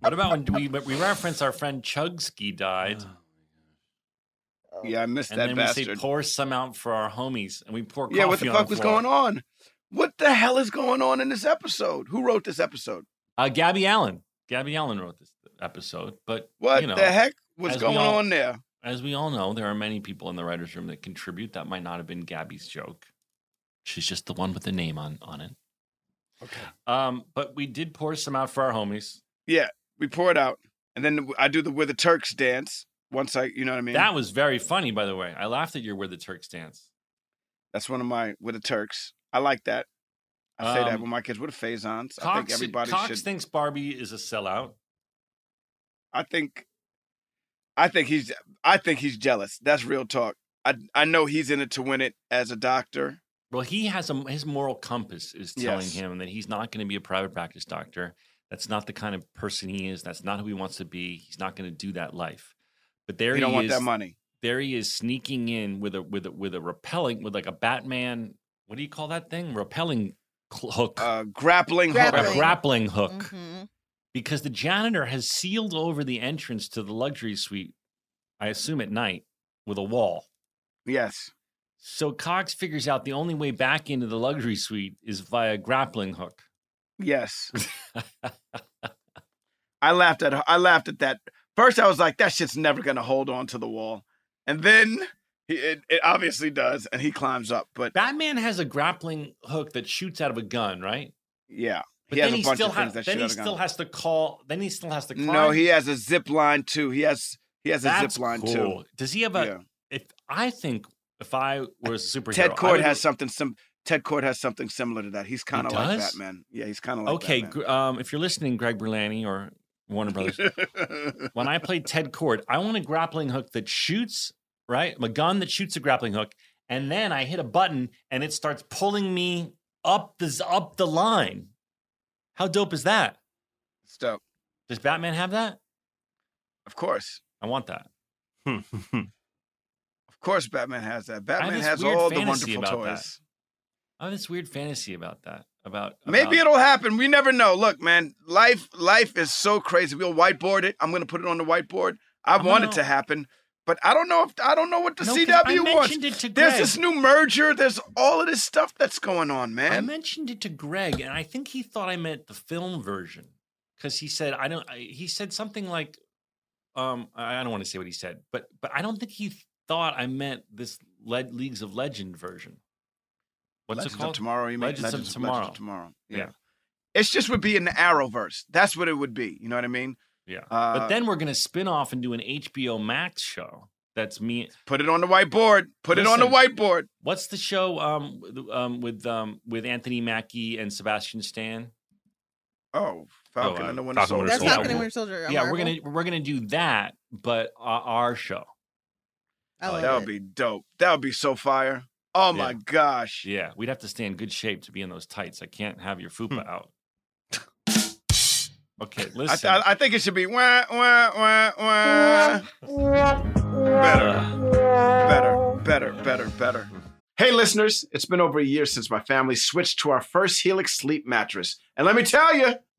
what about when we we reference our friend Chugsky died? Yeah, I missed And that then we say bastard. pour some out for our homies, and we pour coffee Yeah, what the on fuck was floor. going on? What the hell is going on in this episode? Who wrote this episode? Uh, Gabby Allan. Gabby Allan wrote this episode, but What you know, the heck was going all- on there? As we all know, there are many people in the writers' room that contribute. That might not have been Gabby's joke. She's just the one with the name on on it. Okay. Um, but we did pour some out for our homies. Yeah, we pour it out, and then I do the with the Turks dance. Once I, you know what I mean. That was very funny, by the way. I laughed at your "Where the Turks Dance." That's one of my with the Turks. I like that. I say that Um, with my kids. What a phasons. I think everybody Cox should. thinks Barbie is a sellout. I think. I think he's. I think he's jealous. That's real talk. I I know he's in it to win it as a doctor. Well, he has a his moral compass is telling Yes. him that he's not going to be a private practice doctor. That's not the kind of person he is. That's not who he wants to be. He's not going to do that life. But there He he, don't want is. that money. There he is sneaking in with a with a with a repelling with like a Batman. What do you call that thing? Repelling hook. Uh, grappling hook. a Grappling. grappling hook. Mhm. Because the janitor has sealed over the entrance to the luxury suite. I assume at night with a wall. Yes. So Cox figures out the only way back into the luxury suite is via grappling hook. Yes. (laughs) I laughed at I laughed at that. First, I was like, that shit's never gonna hold on to the wall, and then he, it, it obviously does, and he climbs up. But Batman has a grappling hook that shoots out of a gun, right? yeah, But he then a he still has. Then he a still has to call. Then he still has to. Climb. No, he has a zip line too. He has he has a That's zip line cool. too. Does he have a? Yeah. If I think if I was a superhero, Ted Kord has something sim. Ted Kord has something similar to that. He's kind of like? Batman. Yeah, he's kind of like okay, Batman. um, if you're listening, Greg Berlanti or Warner Brothers, when I played Ted Kord, I want a grappling hook that shoots, right? A gun that shoots a grappling hook, and then I hit a button and it starts pulling me up the up the line. How dope is that? It's dope. Does Batman have that? Of course, I want that. (laughs) of course, Batman has that. Batman has all the wonderful about that. toys. I have this weird fantasy about that. About, Maybe it'll happen. We never know. Look, man, life life is so crazy. We'll whiteboard it. I'm gonna put it on the whiteboard. I I'm want it gonna- to happen, but I don't know if I don't know what the No, CW wants. There's this new merger. There's all of this stuff that's going on, man. I mentioned it to Greg, and I think he thought I meant the film version because he said I don't. He said something like, um, I don't want to say what he said, but but I don't think he thought I meant this Le- Leagues of Legend version. What's Legends it called? of Tomorrow, you mean? Legends, of Tomorrow. Tomorrow. Yeah. Yeah. It's just would be in the Arrowverse. That's what it would be. You know what I mean? Yeah, Uh, but then we're gonna spin off and do an HBO Max show. That's me. Put it on the whiteboard. Put it on the whiteboard. What's the show um, with- um, with um, with Anthony Mackie and Sebastian Stan? Oh, Falcon uh, and the Winter Falcon Soldier. That's Soldier. Falcon and Winter Soldier. a yeah, we're gonna we're gonna do that, but uh, our show. I like That it. would be dope. That would be so fire. Oh my gosh. Yeah, we'd have to stay in good shape to be in those tights. I can't have your fupa out. Okay, I, listen. th- I think it should be wah, wah, wah, wah. better, better, better, better, better. Hey, listeners, it's been over a year since my family switched to our first Helix sleep mattress. And let me tell you,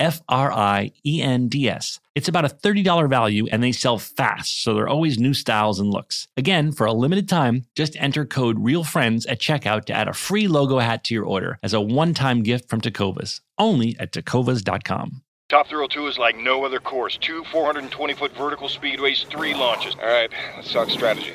F R I E N D S. It's about a $30 value and they sell fast, so there are always new styles and looks. Again, for a limited time, just enter code REALFRIENDS at checkout to add a free logo hat to your order as a one time gift from Tecovas, only at tecovas.com. Top Thrill 2 is like no other course. Two 420 foot vertical speedways, three launches. All right, let's talk strategy.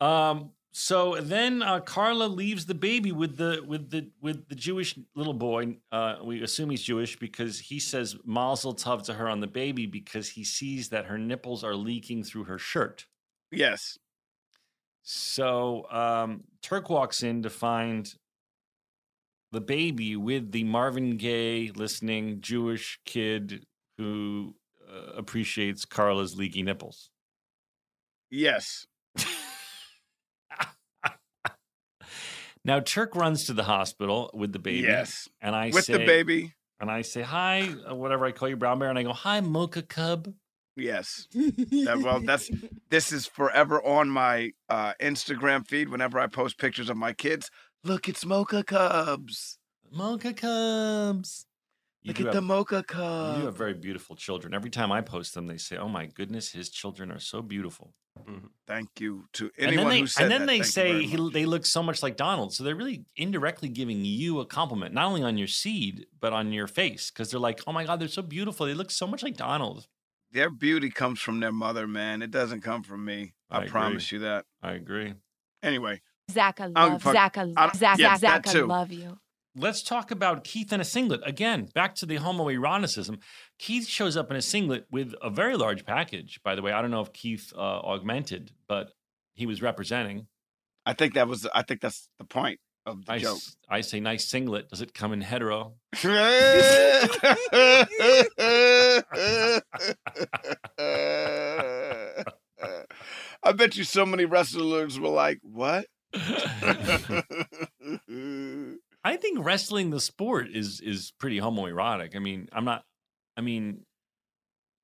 Um. So then uh, Carla leaves the baby with the with the with the Jewish little boy. Uh, we assume he's Jewish because he says Mazel Tov to her on the baby because he sees that her nipples are leaking through her shirt. Yes. So um, Turk walks in to find the baby with the Marvin Gaye listening Jewish kid who uh, appreciates Carla's leaky nipples. Yes. Now Turk runs to the hospital with the baby. Yes. and I say With say, the baby. and I say hi, uh, whatever I call you, brown bear, and I go hi, mocha cub. Yes. That- well, that's (laughs) this is forever on my uh, Instagram feed. Whenever I post pictures of my kids, look, it's Mocha Cubs. Mocha cubs. You Look do at the mocha Mocha You Cub. have very beautiful children. Every time I post them, they say, "Oh my goodness, his children are so beautiful." Mm-hmm. Thank you to And anyone then they, who said and then that. they Thank you say he, they look so much like Donald. So they're really indirectly giving you a compliment, not only on your seed but on your face, because they're like, "Oh my God, they're so beautiful. They look so much like Donald." their beauty comes from their mother, man. It doesn't come from me. I, I promise you that. I agree. Anyway, Zach, I I'm love Zach. I, I'm- Zach, Zach, I love you. Let's talk about Keith in a singlet again. Back to the homoeroticism. Keith shows up in a singlet with a very large package. By the way, I don't know if Keith uh, augmented, but he was representing. I think that was. I think that's the point of the I, joke. I say nice singlet. Does it come in hetero? (laughs) I bet you so many wrestlers were like, "What?" (laughs) (laughs) I think wrestling the sport is is pretty homoerotic. I mean, I'm not. I mean,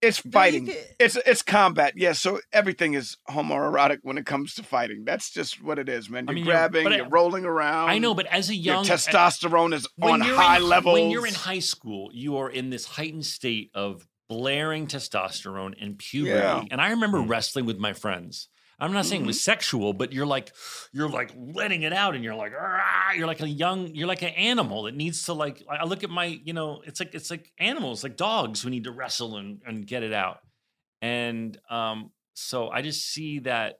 It's fighting. could- It's it's combat. Yeah, so everything is homoerotic when it comes to fighting. That's just what it is, man. You're mean, you're- grabbing, I- you're rolling around. I know, but as a your young testosterone is on high in, levels. When you're in high school, you are in this heightened state of blaring testosterone and puberty. Yeah. And I remember mm. wrestling with my friends. I'm not saying it was sexual, but you're like you're like letting it out, and you're like you're like a young you're like an animal that needs to like. I I look at my you know it's like it's like animals like dogs who need to wrestle and and get it out. And um, so I just see that.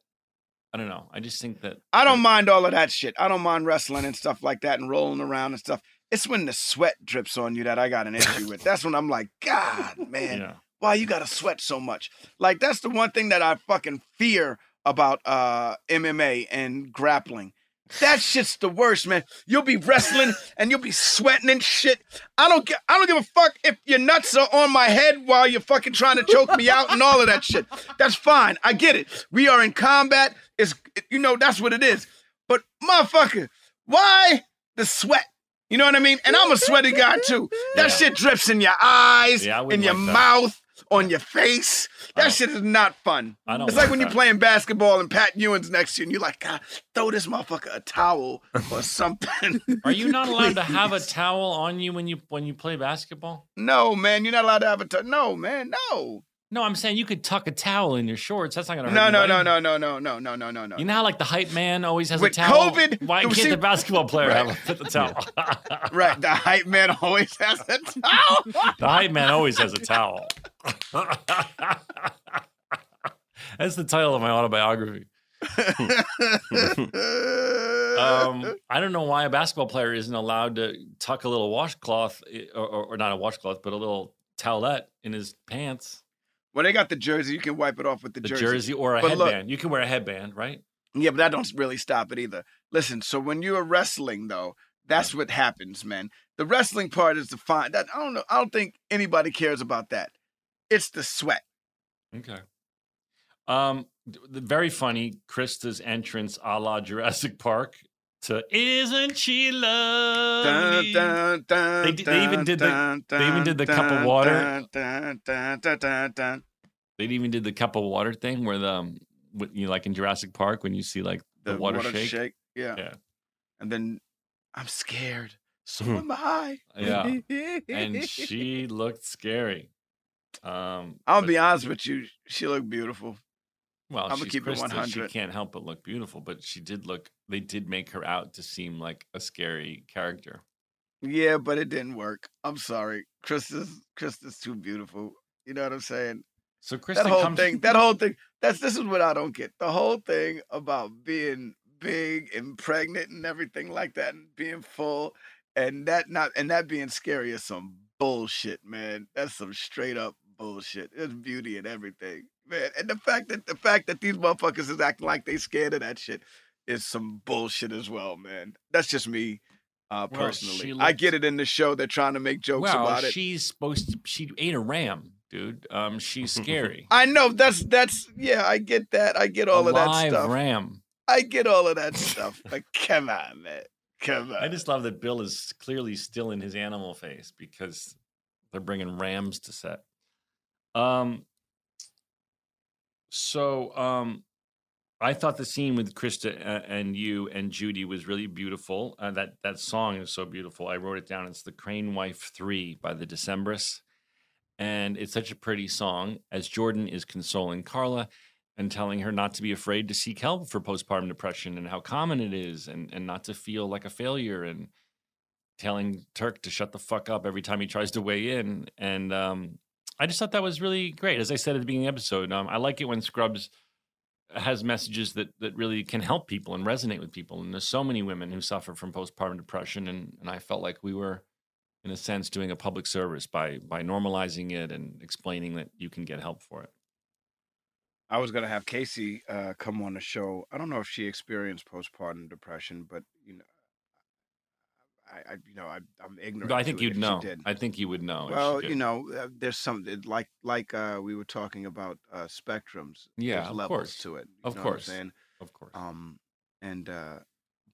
I don't know. I just think that I don't mind all of that shit. I don't mind wrestling and stuff like that and rolling around and stuff. It's when the sweat drips on you that I got an issue with. That's when I'm like, God, (laughs) man, Yeah. why you gotta sweat so much? Like that's the one thing that I fucking fear about uh MMA and grappling. That shit's the worst, man. You'll be wrestling and you'll be sweating and shit. I don't get I don't give a fuck if your nuts are on my head while you're fucking trying to choke me out and all of that shit. That's fine. I get it. We are in combat. It's you know, that's what it is. But motherfucker, why the sweat? You know what I mean? And I'm a sweaty guy too. That Yeah. shit drips in your eyes, Yeah, in your like mouth, on your face. That don't- shit is not fun. I don't It's like when you're playing basketball and Pat Ewing's next to you and you're like, God, throw this motherfucker a towel or (laughs) something. Are you not allowed to have a (laughs) towel on you when you when you play basketball? No, man, you're not allowed to have a towel. No, man, no. No, I'm saying you could tuck a towel in your shorts. That's not gonna hurt. No, no, no, no, no, no, no, no, no, no, no. You know how like the hype man always has With a towel. COVID, why can't see- the (laughs) basketball player Right. have a, the towel? (laughs) Right, the hype man always has a towel. (laughs) the hype man always has a towel. That's the title of my autobiography. Um, I don't know why a basketball player isn't allowed to tuck a little washcloth, eh, or, or, or not a washcloth, but a little towelette in his pants. Well, they got the jersey. You can wipe it off with the, The jersey, or a But look- headband. you can wear a headband, right? Yeah, but that don't really stop it either. Listen, so when you're wrestling though, that's what happens, man. The wrestling part is the fine. That I don't know. I don't think anybody cares about that. It's the sweat. Okay. Um, the very funny Christa's entrance a la Jurassic Park to "Isn't She Lovely?" Dun, dun, dun, They d- they even did the- they even did the cup of water. They even did the cup of water thing where the um, you know, like in Jurassic Park when you see like the, water, shake. Yeah. Yeah. And then I'm scared. So Hmm. am I. Yeah. and (laughs) she looked scary. Um, I'll be honest with you. She looked beautiful. Well, I'ma she's keep it 100. She can't help but look beautiful, but she did look. They did make her out to seem like a scary character. Yeah, but it didn't work. I'm sorry. Christa's Christa's too beautiful. You know what I'm saying? So Krista that whole comes. thing, that whole thing. That's this is what I don't get. The whole thing about being big and pregnant and everything like that, and being full, and that not and that being scary is some bullshit, man. That's some straight up bullshit. There's beauty in everything, man. And the fact that the fact that these motherfuckers is acting like they scared of that shit is some bullshit as well, man. That's just me. Uh, Well, personally, she I get it in the show. They're trying to make jokes well, about it. she's supposed to. She ate a ram, dude. Um, she's scary. (laughs) I know that's that's yeah, I get that. I get all a of that live stuff. ram. I get all of that stuff. But come on, man. Come on. I just love that Bill is clearly still in his animal face because they're bringing rams to set. Um. So, um, I thought the scene with Christa and you and Judy was really beautiful. Uh, that that song is so beautiful. I wrote it down. It's the Crane Wife Three by the Decemberists, and it's such a pretty song. As Jordan is consoling Carla and telling her not to be afraid to seek help for postpartum depression and how common it is, and and not to feel like a failure, and telling Turk to shut the fuck up every time he tries to weigh in. And um, I just thought that was really great. As I said at the beginning of the episode, um, I like it when Scrubs has messages that that really can help people and resonate with people. And there's so many women who suffer from postpartum depression, and and I felt like we were, in a sense, doing a public service by by normalizing it and explaining that you can get help for it. I was gonna have Casey uh, come on the show. I don't know if she experienced postpartum depression, but I, I you know, I, I'm ignorant. But I think you'd know. I think you would know. Well, you know, uh, there's some like like uh, we were talking about uh, spectrums. Yeah, of levels course. to it. you Of know what I'm course. saying? of course. Um, and uh,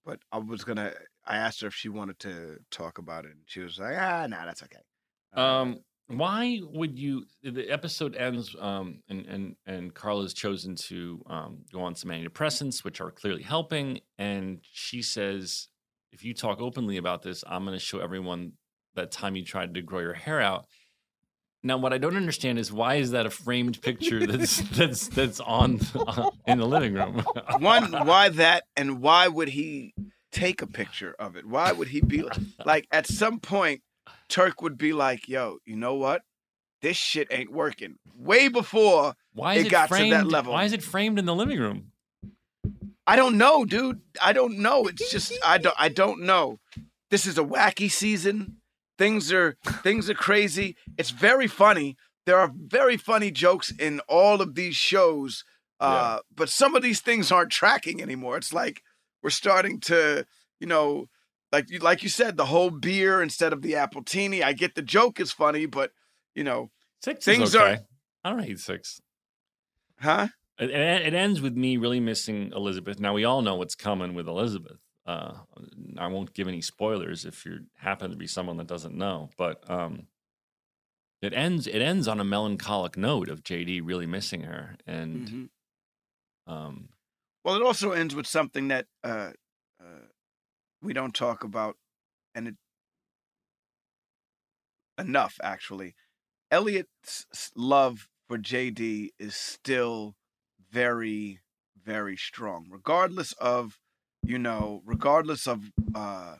but I was gonna. I asked her if she wanted to talk about it, and she was like, "Ah, nah, that's okay." Uh, Um, why would you? The episode ends, um, and and and Carla's chosen to um, go on some antidepressants, which are clearly helping. And she says, "If you talk openly about this, I'm going to show everyone that time you tried to grow your hair out." Now, what I don't understand is why is that a framed picture that's (laughs) that's that's on uh, in the living room? one, (laughs) why that, and why would he take a picture of it? Why would he be like? At some point, Turk would be like, "Yo, you know what? This shit ain't working." Way before Why is it it, got to that level. Why is it framed in the living room? I don't know, dude. I don't know. It's just I don't I don't know. This is a wacky season. Things are things are crazy. It's very funny. There are very funny jokes in all of these shows. Uh, but some of these things aren't tracking anymore. It's like we're starting to, you know, like you like you said, the whole beer instead of the apple appletini. I get the joke is funny, but you know, Six Things is are- okay. I don't hate six. huh? It, it ends with me really missing Elizabeth. Now we all know what's coming with Elizabeth. Uh, I won't give any spoilers if you happen to be someone that doesn't know, but um, it ends. It ends on a melancholic note of JD really missing her, and Mhm. um, Well, it also ends with something that uh, uh, we don't talk about, and it enough actually. Elliot's love for JD is still very, very strong, regardless of you know, regardless of uh,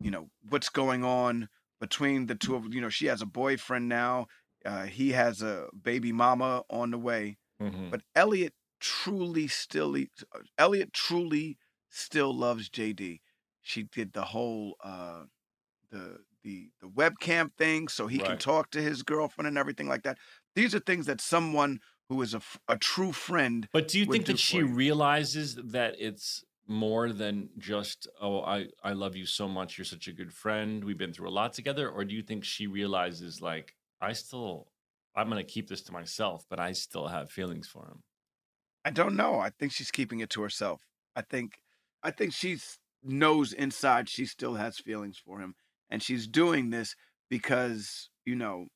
you know what's going on between the two of you know. She has a boyfriend now. Uh, he has a baby mama on the way. mhm. But Elliot truly still Elliot truly still loves JD. She did the whole uh the the the webcam thing so he can talk to his girlfriend and everything like that. These are things that someone who is a, a true friend. But do you think that she realizes that it's more than just, oh, I, I love you so much. You're such a good friend. We've been through a lot together. Or do you think she realizes, like, I still, I'm going to keep this to myself, but I still have feelings for him? I don't know. I think she's keeping it to herself. I think I think she's knows inside she still has feelings for him and she's doing this because, you know,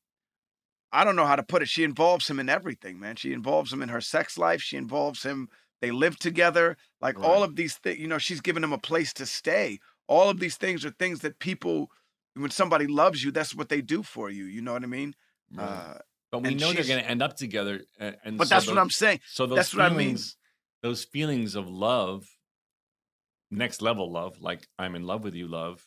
I don't know how to put it. She involves him in everything, man. She involves him in her sex life. She involves him they live together. Like all of these things, you know, she's given him a place to stay. All of these things are things that people when somebody loves you, that's what they do for you. You know what I mean? Uh, But we know they're going to end up together. And, But so that's what I'm saying. So those That's what I mean. feelings, those feelings of love, next level love, like I'm in love with you, love,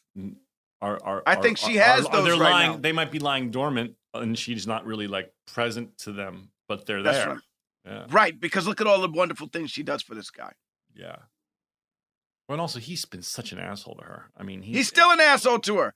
are are. I are- think she has are- those they're right lying. now. They might be lying dormant, and she's not really like present to them, but they're That's there. right. Yeah, Right, because look at all the wonderful things she does for this guy. yeah. Well, and also he's been such an asshole to her. I mean, He's still an asshole to her.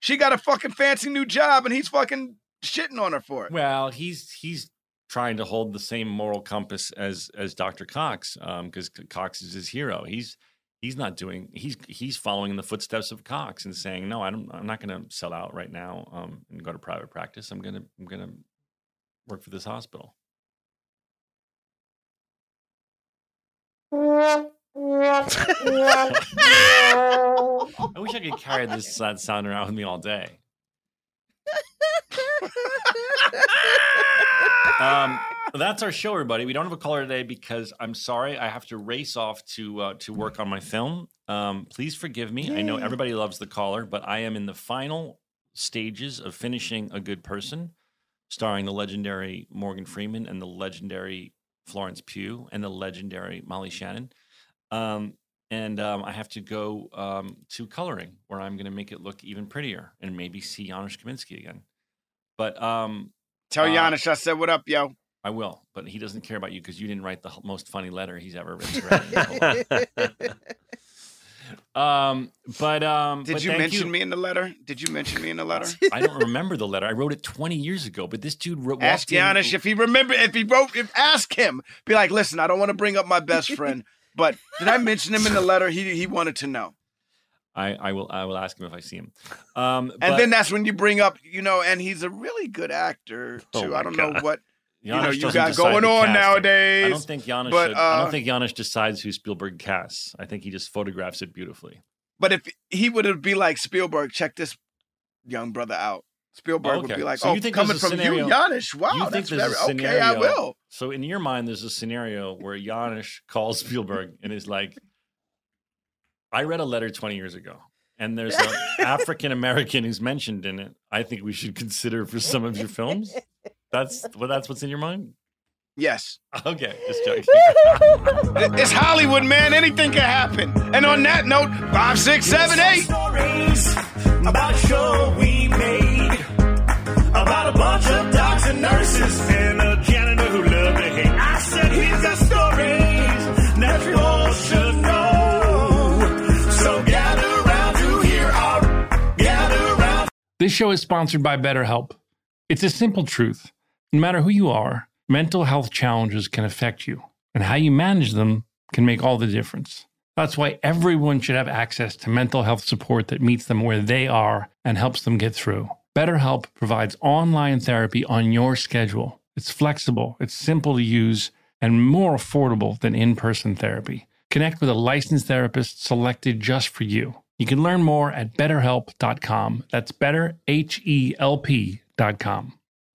She got a fucking fancy new job and he's fucking shitting on her for it. Well, he's he's trying to hold the same moral compass as as Dr. Cox, um because Cox is his hero. He's he's not doing he's he's following in the footsteps of Cox and saying, no, I don't, I'm not going to sell out right now um, and go to private practice. I'm gonna I'm gonna work for this hospital. I wish I could carry this (laughs) sad sound around with me all day. (laughs) um, that's our show, everybody. We don't have a caller today because I'm sorry I have to race off to uh, to work on my film. Um, please forgive me. I know everybody loves the caller, but I am in the final stages of finishing A Good Person, starring the legendary Morgan Freeman and the legendary Florence Pugh and the legendary Molly Shannon. Um, and um, I have to go um, to coloring, where I'm going to make it look even prettier and maybe see Janusz Kaminski again. But um, Tell uh, Giannis I said, what up, yo? I will, but he doesn't care about you because you didn't write the most funny letter he's ever written. (laughs) um, but um, Did but you thank mention me in the letter? Did you mention me in the letter? I don't remember the letter. I wrote it 20 years ago, but this dude wrote. Ask walked in- if he remember if he wrote if ask him. Be like, listen, I don't want to bring up my best friend, (laughs) but did I mention him in the letter? He he wanted to know. I, I will. I will ask him if I see him. Um, And but then that's when you bring up, you know, and he's a really good actor too. Oh I don't know what you know you got going on nowadays. I don't think Giannis. but, should, I uh, don't think Giannis decides who Spielberg casts. I think he just photographs it beautifully. But if he would be like Spielberg, check this young brother out. Spielberg would Okay. be like, So "Oh, you think coming from scenario- you, Giannis. Wow, you think that's very a okay. I will." So in your mind, there's a scenario where Giannis calls Spielberg and is like, "I read a letter 20 years ago, and there's an (laughs) African American who's mentioned in it. I think we should consider for some of your films." (laughs) That's well, that's what's in your mind. Yes. Okay, just joking. (laughs) It's Hollywood, man. Anything can happen. And on that note, five, six, seven, eight. Stories about a show we made about a bunch of docs and nurses and a janitor who loved to hate. I said, here's the stories that you all should know. So gather around to hear our gather around. This show is sponsored by BetterHelp. It's a simple truth. No matter who you are, mental health challenges can affect you, and how you manage them can make all the difference. That's why everyone should have access to mental health support that meets them where they are and helps them get through. BetterHelp provides online therapy on your schedule. It's flexible, it's simple to use, and more affordable than in person therapy. Connect with a licensed therapist selected just for you. You can learn more at betterhelp.com. That's better, H E L P.com.